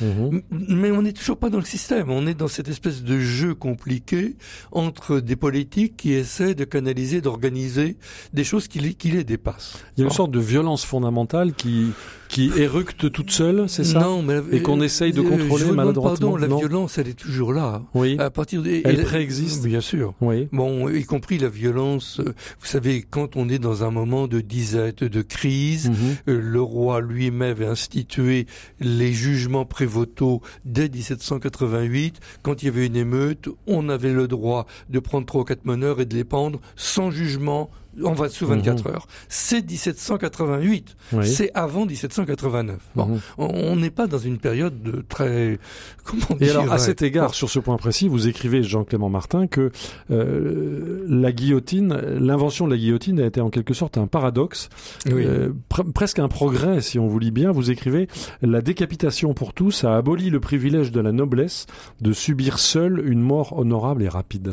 Mhm. M- Mais on n'est toujours pas dans le système. On est dans cette espèce de jeu compliqué entre des politiques qui essaient de canaliser, d'organiser des choses qui les, qui les dépassent. Il y a une Bon. sorte de violence fondamentale qui, qui éructe toute seule, c'est ça Non, mais Et qu'on essaye de euh, contrôler je vous demande maladroitement, Pardon, la non violence, elle est toujours là. Oui. À partir de, Elle préexiste. Bien sûr. Oui. Bon, y compris la violence. euh, Vous savez, quand on est dans un moment de disette, de crise, Mhm. Euh, le roi lui-même avait institué les jugements prévôtaux dès 1788. Quand il y avait une émeute, on avait le droit de prendre trois ou quatre meneurs et de les pendre sans jugement en va sous 24 heures. C'est 1788. Mhm. Oui. C'est avant 1789. Bon, Mhm. on- on n'est pas dans une période de très comment Et alors, à cet égard, sur ce point précis, vous écrivez, Jean-Clément Martin, que euh, la guillotine, l'invention de la guillotine a été en quelque sorte un paradoxe, Oui. euh, pre- presque un progrès, si on vous lit bien. Vous écrivez, la décapitation pour tous a aboli le privilège de la noblesse de subir seul une mort honorable et rapide.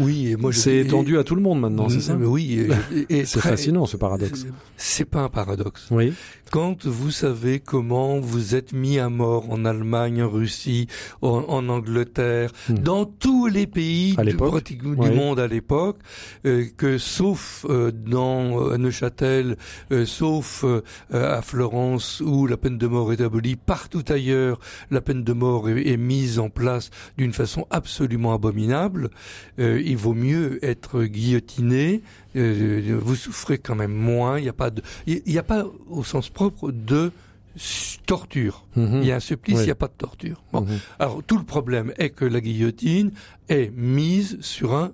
Oui, et moi je C'est étendu à tout le monde maintenant, c'est ça Mais Oui, et- C'est fascinant, ce paradoxe. C'est pas un paradoxe. Oui. Quand vous savez comment vous êtes mis à mort en Allemagne, en Russie, en, en Angleterre, Hmm. dans tous les pays du, du monde à l'époque, euh, que sauf euh, dans euh, Neuchâtel, euh, sauf à Florence où la peine de mort est abolie, partout ailleurs la peine de mort est, est mise en place d'une façon absolument abominable, il vaut mieux être guillotiné. Euh, vous souffrez quand même moins. Il n'y a pas de, il n'y a pas au sens propre de torture. Mhm. Il y a un supplice, il n'y a pas de torture. Bon. Mhm. Alors tout le problème est que la guillotine est mise sur un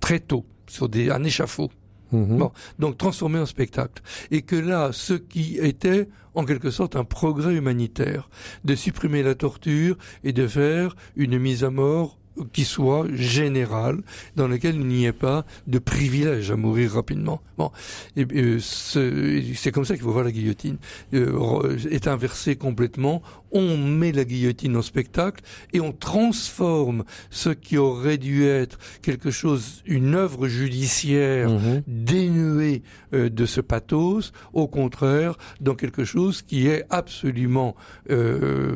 tréteau, sur des, un échafaud, Mhm. Bon. donc transformé en spectacle. Et que là, ce qui était en quelque sorte un progrès humanitaire, de supprimer la torture et de faire une mise à mort qui soit générale, dans laquelle il n'y ait pas de privilège à mourir rapidement. Bon, et, c'est comme ça qu'il faut voir la guillotine. Euh, est inversée complètement. On met la guillotine en spectacle et on transforme ce qui aurait dû être quelque chose, une œuvre judiciaire Mhm. dénuée euh, de ce pathos, au contraire, dans quelque chose qui est absolument euh,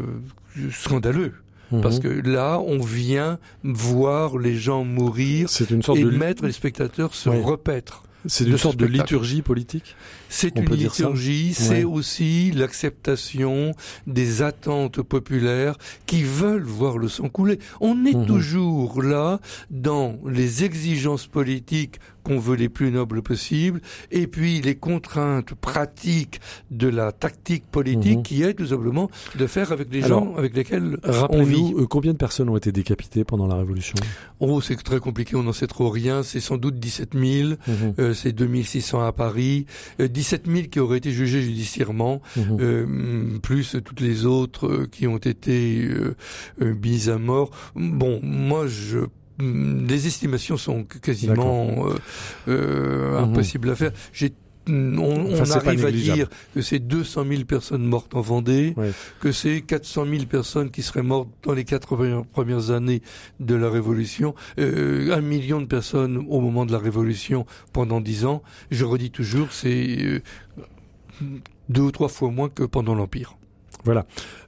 scandaleux. Mhm. Parce que là, on vient voir les gens mourir c'est une sorte et de mettre les spectateurs se Oui. repaître. c'est une sorte de liturgie politique? C'est une liturgie, c'est Ouais. aussi l'acceptation des attentes populaires qui veulent voir le sang couler. On est Mhm. toujours là dans les exigences politiques qu'on veut les plus nobles possibles, et puis les contraintes pratiques de la tactique politique Mhm. qui est tout simplement de faire avec les Alors, gens avec lesquels on vit. Euh, combien de personnes ont été décapitées pendant la Révolution? Oh, c'est très compliqué, on n'en sait trop rien. C'est sans doute 17 000. Mhm. Euh, c'est 2600 à Paris, euh, 17 000 qui auraient été jugés judiciairement, Mhm. euh, plus toutes les autres euh, qui ont été euh, mises à mort. Bon, moi, je les estimations sont quasiment euh, euh, Mhm. impossibles à faire. J'ai on, on Enfin, arrive à dire que c'est 200 000 personnes mortes en Vendée, que c'est 400 000 personnes qui seraient mortes dans les quatre premières- années de la Révolution, euh, un million de personnes au moment de la Révolution pendant dix ans. Je redis toujours, c'est euh, deux ou trois fois moins que pendant l'Empire. Voilà.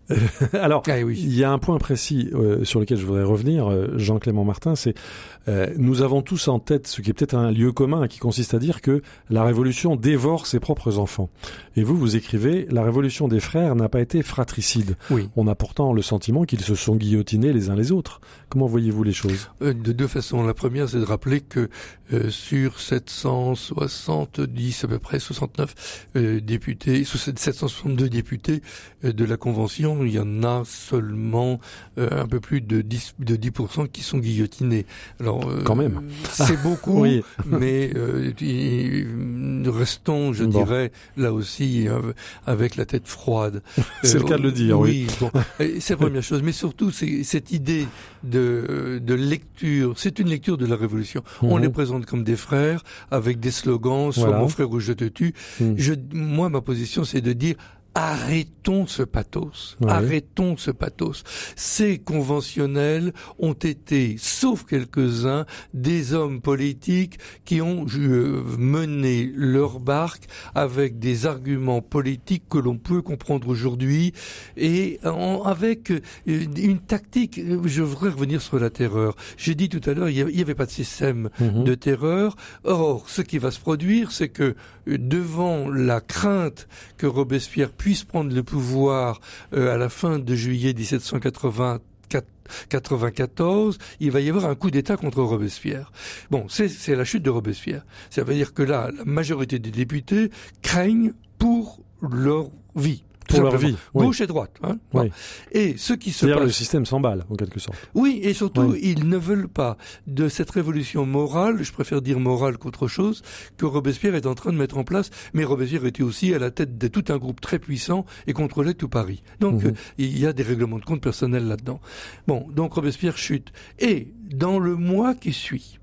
Alors, Ah oui. il y a un point précis euh, sur lequel je voudrais revenir, euh, Jean-Clément Martin, c'est euh, nous avons tous en tête ce qui est peut-être un lieu commun qui consiste à dire que la révolution dévore ses propres enfants. Et vous, vous écrivez, la révolution des frères n'a pas été fratricide. Oui. On a pourtant le sentiment qu'ils se sont guillotinés les uns les autres. Comment voyez-vous les choses? Euh, De deux façons. La première, c'est de rappeler que euh, sur 770, à peu près 69 euh, députés, sur ces 762 députés euh, de la Convention, il y en a seulement euh, un peu plus de 10, de 10% qui sont guillotinés. Alors, euh, Quand même. C'est beaucoup, Oui. mais euh, restons, je Bon. dirais, là aussi, euh, avec la tête froide. C'est le cas de le dire, oui. bon. Et C'est la première chose. Mais surtout, c'est cette idée de, de lecture. C'est une lecture de la Révolution. On Mhm. les présente comme des frères, avec des slogans, soit Voilà. mon frère ou je te tue. Mhm. Je, moi, ma position, c'est de dire arrêtons ce pathos. Arrêtons ce pathos. Ces conventionnels ont été, sauf quelques-uns, des hommes politiques qui ont euh, mené leur barque avec des arguments politiques que l'on peut comprendre aujourd'hui et en- avec euh, une tactique. Je voudrais revenir sur la terreur. J'ai dit tout à l'heure, il n'y avait pas de système Mhm. de terreur. Or, ce qui va se produire, c'est que euh, devant la crainte que Robespierre puisse prendre le pouvoir euh, à la fin de juillet 1794, il va y avoir un coup d'État contre Robespierre. Bon, c'est la chute de Robespierre. Ça veut dire que là, la majorité des députés craignent pour leur vie. Pour leur vie, oui. Gauche et droite. Hein Oui. Bon. Et ce qui se passe... le système s'emballe, en quelque sorte. Oui, et surtout, Oui. ils ne veulent pas de cette révolution morale, je préfère dire morale qu'autre chose, que Robespierre est en train de mettre en place. Mais Robespierre était aussi à la tête de tout un groupe très puissant et contrôlait tout Paris. Donc, Mhm. euh, il y a des règlements de compte personnels là-dedans. Bon, donc Robespierre chute. Et dans le mois qui suit,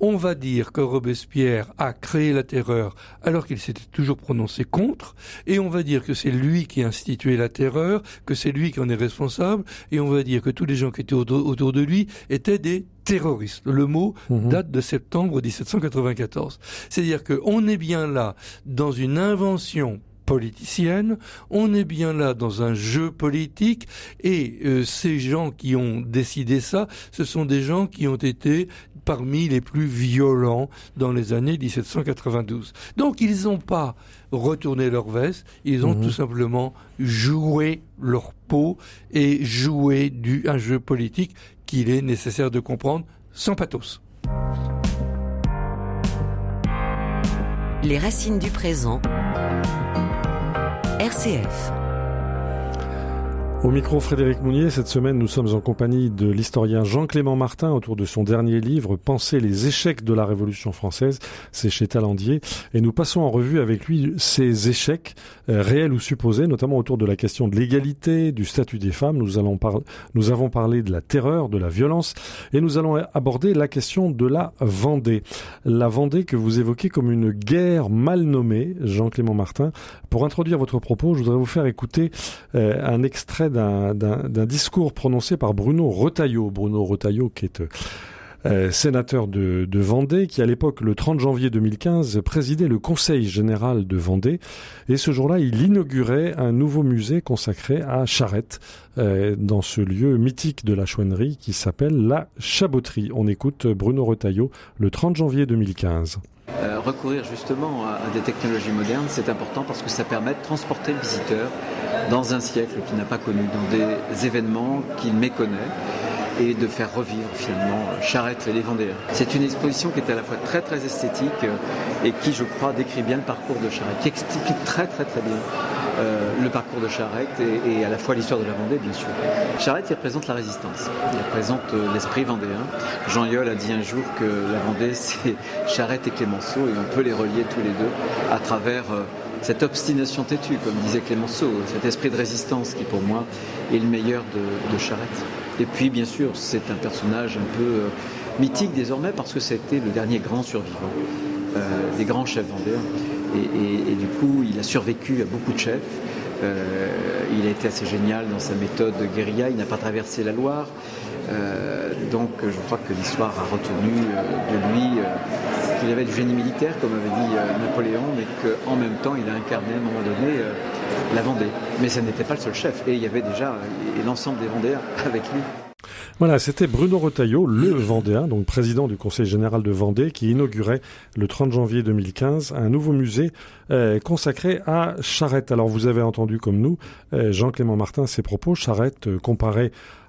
on va dire que Robespierre a créé la terreur alors qu'il s'était toujours prononcé contre, et on va dire que c'est lui qui a institué la terreur, que c'est lui qui en est responsable, et on va dire que tous les gens qui étaient autour de lui étaient des terroristes. Le mot Mhm. date de septembre 1794. C'est-à-dire qu'on est bien là dans une invention politicienne, on est bien là dans un jeu politique et euh, ces gens qui ont décidé ça, ce sont des gens qui ont été parmi les plus violents dans les années 1792. Donc ils n'ont pas retourné leur veste, ils ont Mhm. tout simplement joué leur peau et joué du, un jeu politique qu'il est nécessaire de comprendre sans pathos. Les racines du présent. RCF. Au micro Frédéric Mounier, cette semaine nous sommes en compagnie de l'historien Jean-Clément Martin autour de son dernier livre Penser les échecs de la Révolution française, c'est chez Talandier, et nous passons en revue avec lui ces échecs euh, réels ou supposés, notamment autour de la question de l'égalité, du statut des femmes. Nous, allons par- nous avons parlé de la terreur, de la violence, et nous allons aborder la question de la Vendée. La Vendée que vous évoquez comme une guerre mal nommée, Jean-Clément Martin. Pour introduire votre propos, je voudrais vous faire écouter euh, un extrait d'un- discours prononcé par Bruno Retailleau. Bruno Retailleau qui est euh, sénateur de, de, Vendée, qui à l'époque, le 30 janvier 2015, présidait le Conseil général de Vendée. Et ce jour-là, il inaugurait un nouveau musée consacré à Charette, euh, dans ce lieu mythique de la chouannerie qui s'appelle la Chaboterie. On écoute Bruno Retailleau le 30 janvier 2015. Euh, recourir justement à, des technologies modernes, c'est important parce que ça permet de transporter le visiteur dans un siècle qu'il n'a pas connu, dans des événements qu'il méconnaît et de faire revivre finalement Charette et les Vendéens. C'est une exposition qui est à la fois très très esthétique et qui, je crois, décrit bien le parcours de Charette, qui explique très très très bien euh, le parcours de Charette et, à la fois l'histoire de la Vendée, bien sûr. Charette, il représente la résistance, il représente euh, l'esprit vendéen. Jean Yol a dit un jour que la Vendée, c'est Charette et Clémenceau, et on peut les relier tous les deux à travers euh, cette obstination têtue, comme disait Clémenceau, cet esprit de résistance qui, pour moi, est le meilleur de, de Charette. Et puis, bien sûr, c'est un personnage un peu mythique désormais parce que c'était le dernier grand survivant des grands chefs vendéens. Et, du coup, il a survécu à beaucoup de chefs. Euh, il a été assez génial dans sa méthode de guérilla. Il n'a pas traversé la Loire. Euh, donc, je crois que l'histoire a retenu euh, de lui qu'il avait du génie militaire, comme avait dit Napoléon, mais qu'en même temps, il a incarné à un moment donné la Vendée. Mais ce n'était pas le seul chef. Et il y avait déjà l'ensemble des Vendéens avec lui. Voilà, c'était Bruno Retailleau, le Vendéen, donc président du Conseil général de Vendée, qui inaugurait le 30 janvier 2015 un nouveau musée euh, consacré à Charette. Alors vous avez entendu comme nous euh, Jean-Clément Martin ses propos. Charette euh,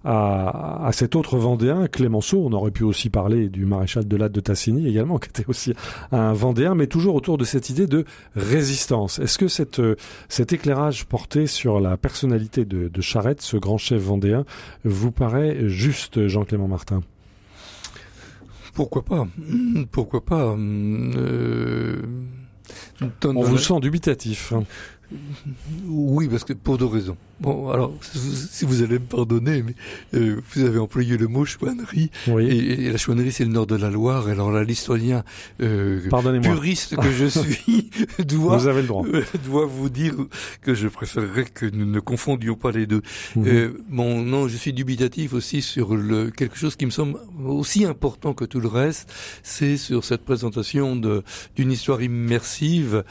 à, à, cet autre Vendéen, Clémenceau. On aurait pu aussi parler du maréchal de Latte de Tassigny également, qui était aussi un Vendéen, mais toujours autour de cette idée de résistance. Est-ce que cette, cet éclairage porté sur la personnalité de, de Charette, ce grand chef vendéen, vous paraît juste, Jean-Clément Martin? Pourquoi pas? Pourquoi pas? Euh... On vous sent dubitatif. Hein. Oui, parce que pour deux raisons. Bon, alors, si vous allez me pardonner, mais euh, vous avez employé le mot chouannerie. Et, la chouannerie, c'est le nord de la Loire. Alors là, l'historien euh, puriste que je suis doit, vous avez le droit. Euh, doit vous dire que je préférerais que nous ne confondions pas les deux. Euh, bon, non, je suis dubitatif aussi sur le, quelque chose qui me semble aussi important que tout le reste. C'est sur cette présentation d'une histoire immersive.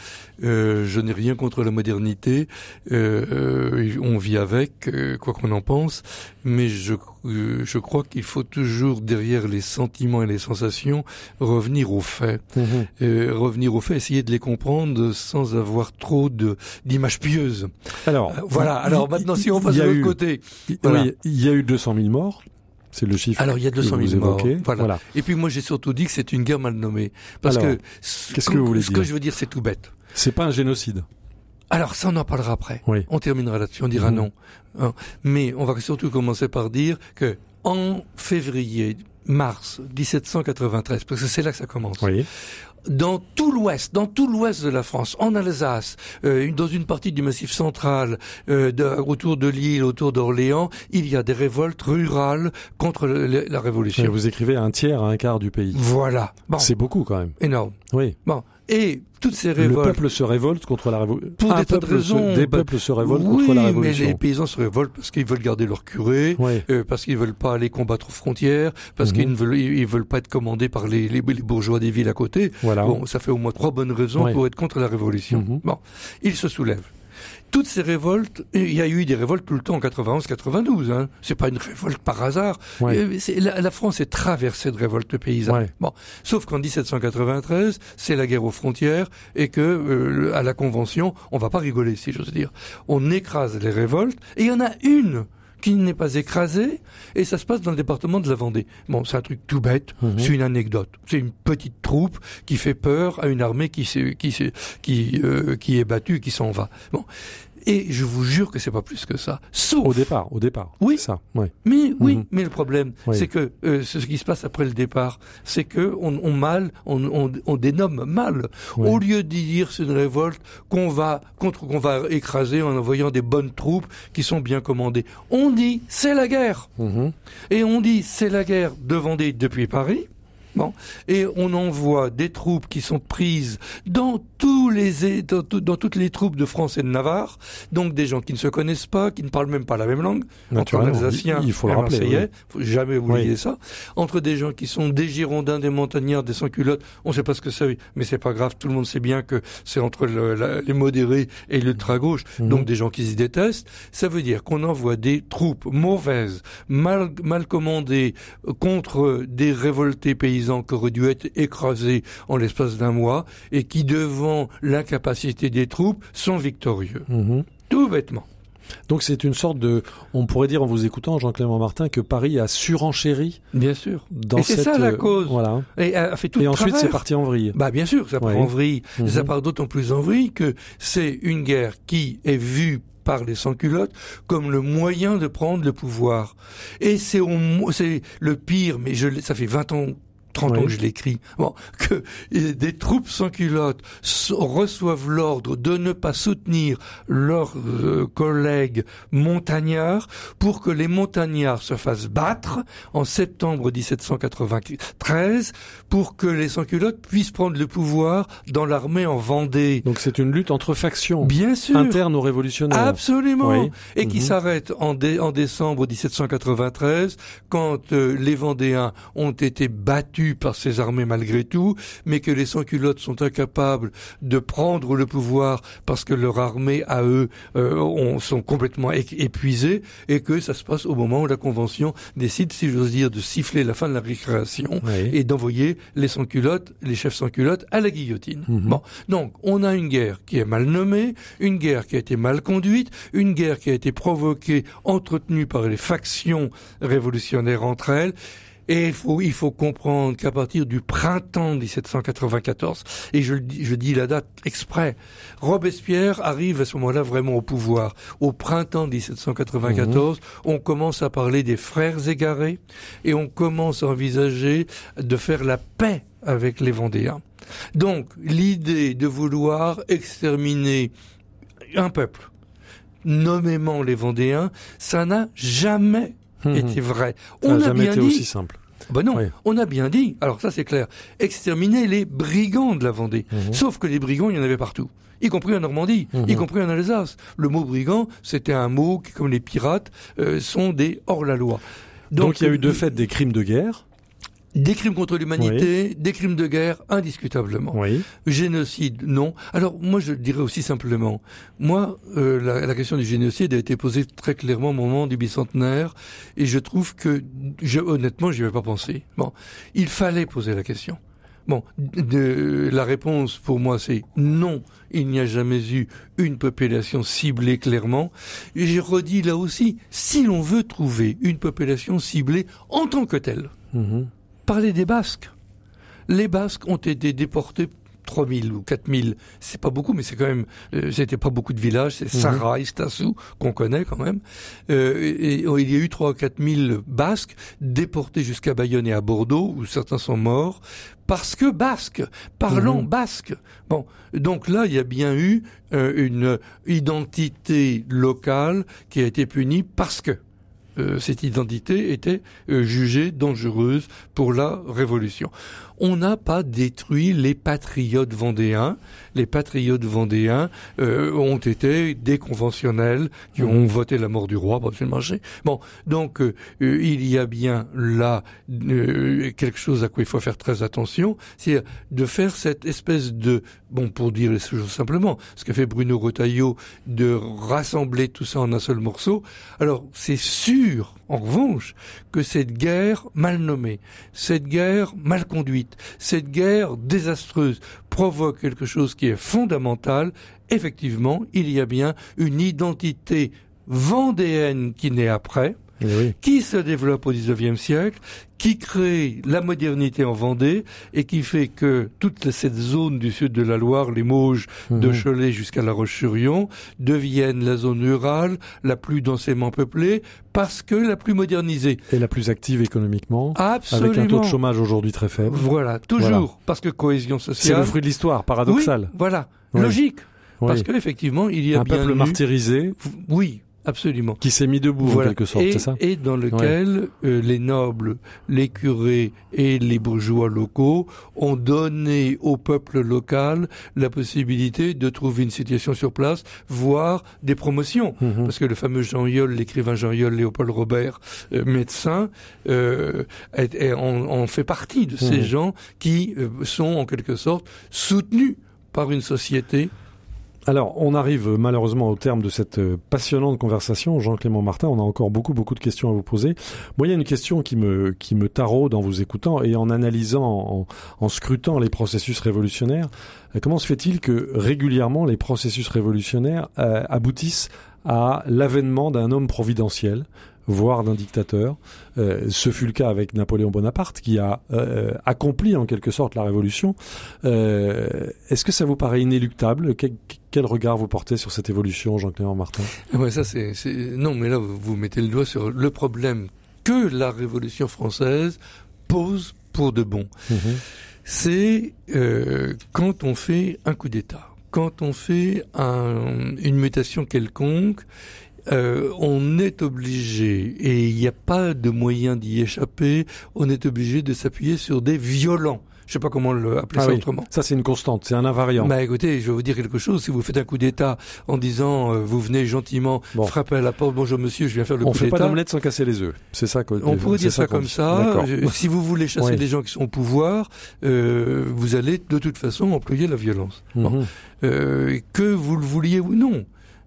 Euh, je n'ai rien contre la modernité. On on vit avec, euh, quoi qu'on en pense, mais je, euh, je crois qu'il faut toujours, derrière les sentiments et les sensations, revenir aux faits. Mhm. Euh, revenir aux faits, essayer de les comprendre sans avoir trop de d'images pieuses. Alors, voilà. Alors maintenant, si on passe de l'autre côté. Il y a eu 200 000 morts. C'est le chiffre. Alors il y a 200 000 morts. Voilà. Et puis moi j'ai surtout dit que c'est une guerre mal nommée. Parce que qu'est-ce que vous voulez ce que je veux dire c'est tout bête. C'est pas un génocide. Alors ça, on en parlera après. On terminera là-dessus, on dira mhm. non. Hein. Mais on va surtout commencer par dire que en février, mars 1793, parce que c'est là que ça commence. Dans tout l'ouest, dans tout l'ouest de la France, en Alsace, euh, dans une partie du Massif central, euh, autour de Lille, autour d'Orléans, il y a des révoltes rurales contre la Révolution. Et vous écrivez un tiers à un quart du pays. Voilà. C'est beaucoup quand même. Énorme. Oui. Bon. Et toutes ces révoltes. Le peuple se révolte contre la révolution. Pour des tas de raisons. des peuples se révoltent contre la révolution. mais les paysans se révoltent parce qu'ils veulent garder leur curé, euh, parce qu'ils veulent pas aller combattre aux frontières, parce qu'ils mhm. ne veulent, ils veulent pas être commandés par les, les, bourgeois des villes à côté. Voilà. Bon, ça fait au moins trois bonnes raisons pour être contre la révolution. Mhm. Bon, ils se soulèvent toutes ces révoltes, il y a eu des révoltes tout le temps en 91-92. Hein. C'est pas une révolte par hasard. Euh, la, France est traversée de révoltes paysannes. Bon, sauf qu'en 1793, c'est la guerre aux frontières et que euh, à la Convention, on va pas rigoler, si j'ose dire. On écrase les révoltes et il y en a une qui n'est pas écrasée, et ça se passe dans le département de la Vendée. Bon, c'est un truc tout bête, mhm. c'est une anecdote. C'est une petite troupe qui fait peur à une armée qui, qui, qui, euh, qui est battue, qui s'en va. Bon, et je vous jure que c'est pas plus que ça. Sauf au départ, au départ. Oui, ça. Ouais. Mais oui, mhm. mais le problème, c'est que euh, ce qui se passe après le départ, c'est que on, on mal, on, on, on, dénomme mal. Au lieu d'y dire c'est une révolte qu'on va contre qu'on va écraser en envoyant des bonnes troupes qui sont bien commandées, on dit c'est la guerre. Mhm. Et on dit c'est la guerre de Vendée depuis Paris Bon, et on envoie des troupes qui sont prises dans tous les dans, dans, toutes les troupes de France et de Navarre, donc des gens qui ne se connaissent pas, qui ne parlent même pas la même langue, entre Alsaciens il faut le rappeler, faut jamais oublier ça, entre des gens qui sont des Girondins, des Montagnards, des sans-culottes, on ne sait pas ce que c'est, mais c'est pas grave, tout le monde sait bien que c'est entre le, les modérés et l'ultra-gauche, mhm. donc des gens qui se détestent. Ça veut dire qu'on envoie des troupes mauvaises, mal, mal commandées, contre des révoltés paysans qui auraient dû être écrasés en l'espace d'un mois et qui, devant l'incapacité des troupes, sont victorieux. Mhm. Tout bêtement. Donc c'est une sorte de, on pourrait dire en vous écoutant, Jean-Clément Martin, que Paris a surenchéri. Bien sûr. Dans et c'est ça la euh, cause. Voilà. Et, a fait tout et ensuite c'est parti en vrille. Bah bien sûr, ça part en vrille. Mhm. Ça part d'autant plus en vrille que c'est une guerre qui est vue par les sans-culottes comme le moyen de prendre le pouvoir. Et c'est c'est le pire, mais je, ça fait 20 ans 30 ans que je l'écris, bon, que des troupes sans culottes reçoivent l'ordre de ne pas soutenir leurs euh, collègues montagnards pour que les montagnards se fassent battre en septembre 1793 pour que les sans-culottes puissent prendre le pouvoir dans l'armée en Vendée. Donc c'est une lutte entre factions. Bien sûr. Interne aux révolutionnaires. Absolument. Et qui mhm. s'arrête en, en, décembre 1793 quand euh, les Vendéens ont été battus par ces armées malgré tout, mais que les sans-culottes sont incapables de prendre le pouvoir parce que leur armée à eux euh, sont complètement épuisées et que ça se passe au moment où la Convention décide, si j'ose dire, de siffler la fin de la récréation et d'envoyer les sans-culottes, les chefs sans-culottes à la guillotine. Mhm. Bon, donc on a une guerre qui est mal nommée, une guerre qui a été mal conduite, une guerre qui a été provoquée, entretenue par les factions révolutionnaires entre elles et il faut, il faut comprendre qu'à partir du printemps 1794, et je, je dis la date exprès, Robespierre arrive à ce moment-là vraiment au pouvoir. Au printemps 1794, mhm. on commence à parler des frères égarés et on commence à envisager de faire la paix avec les Vendéens. Donc, l'idée de vouloir exterminer un peuple, nommément les Vendéens, ça n'a jamais Mhm. était vrai. On a, bien été dit, aussi simple. Ben non, on a bien dit, alors ça c'est clair, exterminer les brigands de la Vendée. Mhm. Sauf que les brigands, il y en avait partout y compris en Normandie, y compris en Alsace. Le mot brigand, c'était un mot qui, comme les pirates, euh, sont des hors-la-loi. Donc, il y a eu de fait des crimes de guerre des crimes contre l'humanité, des crimes de guerre, indiscutablement. Génocide, non. Alors moi je dirais aussi simplement, moi euh, la, question du génocide a été posée très clairement au moment du bicentenaire, et je trouve que, je, honnêtement, j'y avais pas pensé. Bon, il fallait poser la question. Bon, de, la réponse pour moi c'est non, il n'y a jamais eu une population ciblée clairement. Et j'ai redis là aussi, si l'on veut trouver une population ciblée en tant que telle, mhm parler des Basques. Les Basques ont été déportés 3000 ou 4000, c'est pas beaucoup, mais c'est quand même, euh, c'était pas beaucoup de villages, c'est mmh. Sarai, Stassou, qu'on connaît quand même. Euh, et, il y a eu 3 ou 4000 Basques déportés jusqu'à Bayonne et à Bordeaux, où certains sont morts, parce que Basques, parlant mhm. basque. Bon, donc là, il y a bien eu euh, une identité locale qui a été punie parce que. Euh, cette identité était euh, jugée dangereuse pour la révolution on n'a pas détruit les patriotes vendéens. Les patriotes vendéens euh, ont été des conventionnels qui ont mmh. voté la mort du roi, le marché. Bon, donc euh, euh, il y a bien là quelque chose à quoi il faut faire très attention, c'est de faire cette espèce de, bon, pour dire les choses simplement, ce qu'a fait Bruno Retailleau, de rassembler tout ça en un seul morceau. Alors, c'est sûr, en revanche, que cette guerre mal nommée, cette guerre mal conduite, cette guerre désastreuse provoque quelque chose qui est fondamental. Effectivement, il y a bien une identité vendéenne qui naît après, eh qui se développe au XIXe siècle, qui crée la modernité en Vendée et qui fait que toute cette zone du sud de la Loire, les Mauges, de mhm. Cholet jusqu'à La Roche-sur-Yon, deviennent la zone rurale la plus densément peuplée parce que la plus modernisée. Et la plus active économiquement. Absolument. Avec un taux de chômage aujourd'hui très faible. Voilà, toujours. Parce que cohésion sociale. C'est le fruit de l'histoire, paradoxal. voilà. Logique. Parce qu'effectivement, il y a un bien peuple martyrisé. Oui, absolument. Qui s'est mis debout en quelque sorte, c'est ça? Et dans lequel euh, les nobles, les curés et les bourgeois locaux ont donné au peuple local la possibilité de trouver une situation sur place, voire des promotions. Mhm. Parce que le fameux Jean Yol, l'écrivain Jean Yol, Léopold Robert, euh, médecin, euh, on, fait partie de ces mhm. gens qui euh, sont en quelque sorte soutenus par une société alors, on arrive malheureusement au terme de cette euh, passionnante conversation. Jean-Clément Martin, on a encore beaucoup, beaucoup de questions à vous poser. Moi, il y a une question qui me, qui me taraude en vous écoutant et en analysant, en, scrutant les processus révolutionnaires. Euh, comment se fait-il que régulièrement les processus révolutionnaires euh, aboutissent à l'avènement d'un homme providentiel? Voire d'un dictateur. Euh, ce fut le cas avec Napoléon Bonaparte, qui a euh, accompli en quelque sorte la révolution. Euh, est-ce que ça vous paraît inéluctable? Quel, regard vous portez sur cette évolution, Jean-Clément Martin? Ah ouais, ça c'est, non, mais là vous mettez le doigt sur le problème que la Révolution française pose pour de bon. Mhm. C'est quand on fait un coup d'État, quand on fait une mutation quelconque, euh, on est obligé, et il n'y a pas de moyen d'y échapper, on est obligé de s'appuyer sur des violents. Je sais pas comment le appeler ah ça autrement. Ça c'est une constante, c'est un invariant. Bah écoutez, je vais vous dire quelque chose. Si vous faites un coup d'État en disant euh, vous venez gentiment frapper à la porte, bonjour monsieur, je viens faire le coup d'État. On fait pas d'omelette sans casser les œufs. C'est ça. On pourrait dire ça, comme ça. si vous voulez chasser les gens qui sont au pouvoir, euh, vous allez de toute façon employer la violence. Mhm. euh, que vous le vouliez ou non.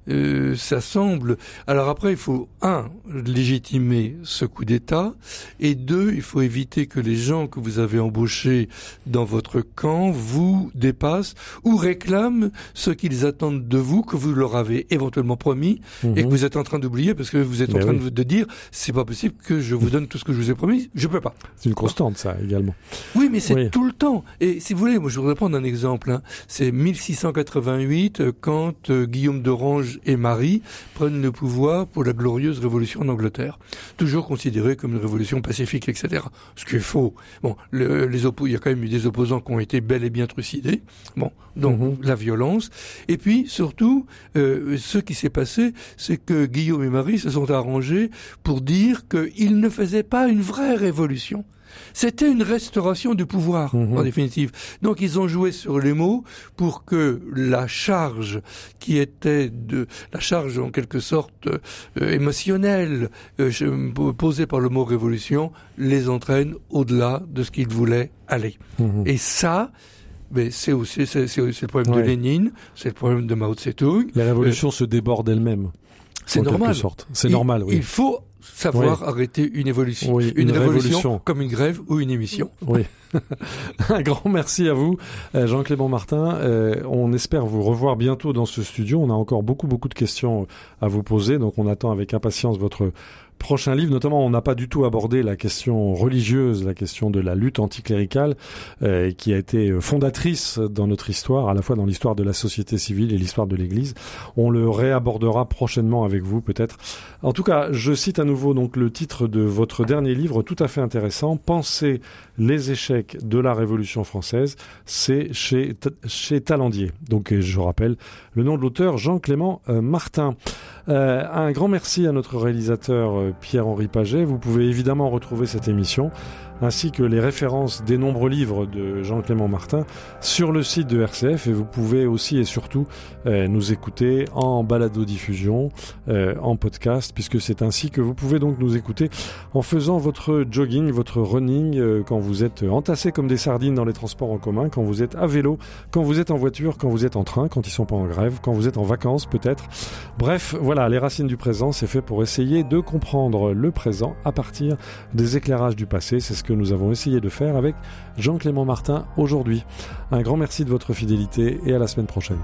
Euh, ça semble. Alors après, il faut un légitimer ce coup d'État, et deux, il faut éviter que les gens que vous avez embauchés dans votre camp vous dépassent ou réclament ce qu'ils attendent de vous que vous leur avez éventuellement promis et que mhm. vous êtes en train d'oublier parce que vous êtes en train de, dire c'est pas possible que je vous donne tout ce que je vous ai promis, je peux pas. C'est une constante ça également. Oui, mais c'est tout le temps. Et si vous voulez, moi je voudrais prendre un exemple. Hein. C'est 1688 euh, quand euh, Guillaume d'Orange et Marie prennent le pouvoir pour la glorieuse révolution en Angleterre, toujours considérée comme une révolution pacifique, etc. Ce qui est faux. Bon, les il y a quand même eu des opposants qui ont été bel et bien trucidés. Bon, donc mhm. la violence. Et puis surtout, euh, ce qui s'est passé, c'est que Guillaume et Marie se sont arrangés pour dire qu'ils ne faisaient pas une vraie révolution. C'était une restauration du pouvoir, mhm. en définitive. Donc ils ont joué sur les mots pour que la charge qui était de la charge en quelque sorte euh, émotionnelle euh, posée par le mot révolution les entraîne au-delà de ce qu'ils voulaient aller. Mhm. Et ça, mais c'est aussi c'est, le problème de Lénine, c'est le problème de Mao Tse-tung. La révolution se déborde elle-même. C'est normal. C'est normal, oui. Il faut savoir arrêter une évolution. une, révolution, comme une grève ou une émission. Oui. Un grand merci à vous, euh, Jean-Clément Martin. Euh, on espère vous revoir bientôt dans ce studio. On a encore beaucoup, beaucoup de questions à vous poser, donc on attend avec impatience votre prochain livre. Notamment, on n'a pas du tout abordé la question religieuse, la question de la lutte anticléricale, euh, qui a été fondatrice dans notre histoire, à la fois dans l'histoire de la société civile et l'histoire de l'Église. On le réabordera prochainement avec vous, peut-être. En tout cas, je cite à nouveau donc le titre de votre dernier livre, tout à fait intéressant, Penser les échecs de la Révolution française. C'est chez, chez Talandier. Donc, je rappelle le nom de l'auteur, Jean-Clément euh, Martin. Euh, un grand merci à notre réalisateur euh, Pierre-Henri Paget. Vous pouvez évidemment retrouver cette émission ainsi que les références des nombreux livres de Jean-Clément Martin sur le site de RCF et vous pouvez aussi et surtout euh, nous écouter en balado-diffusion, euh, en podcast, puisque c'est ainsi que vous pouvez donc nous écouter en faisant votre jogging, votre running, euh, quand vous êtes entassé comme des sardines dans les transports en commun, quand vous êtes à vélo, quand vous êtes en voiture, quand vous êtes en train, quand ils sont pas en grève, quand vous êtes en vacances peut-être. Bref, voilà, les racines du présent, c'est fait pour essayer de comprendre le présent à partir des éclairages du passé. C'est ce que nous avons essayé de faire avec Jean-Clément Martin aujourd'hui. Un grand merci de votre fidélité et à la semaine prochaine.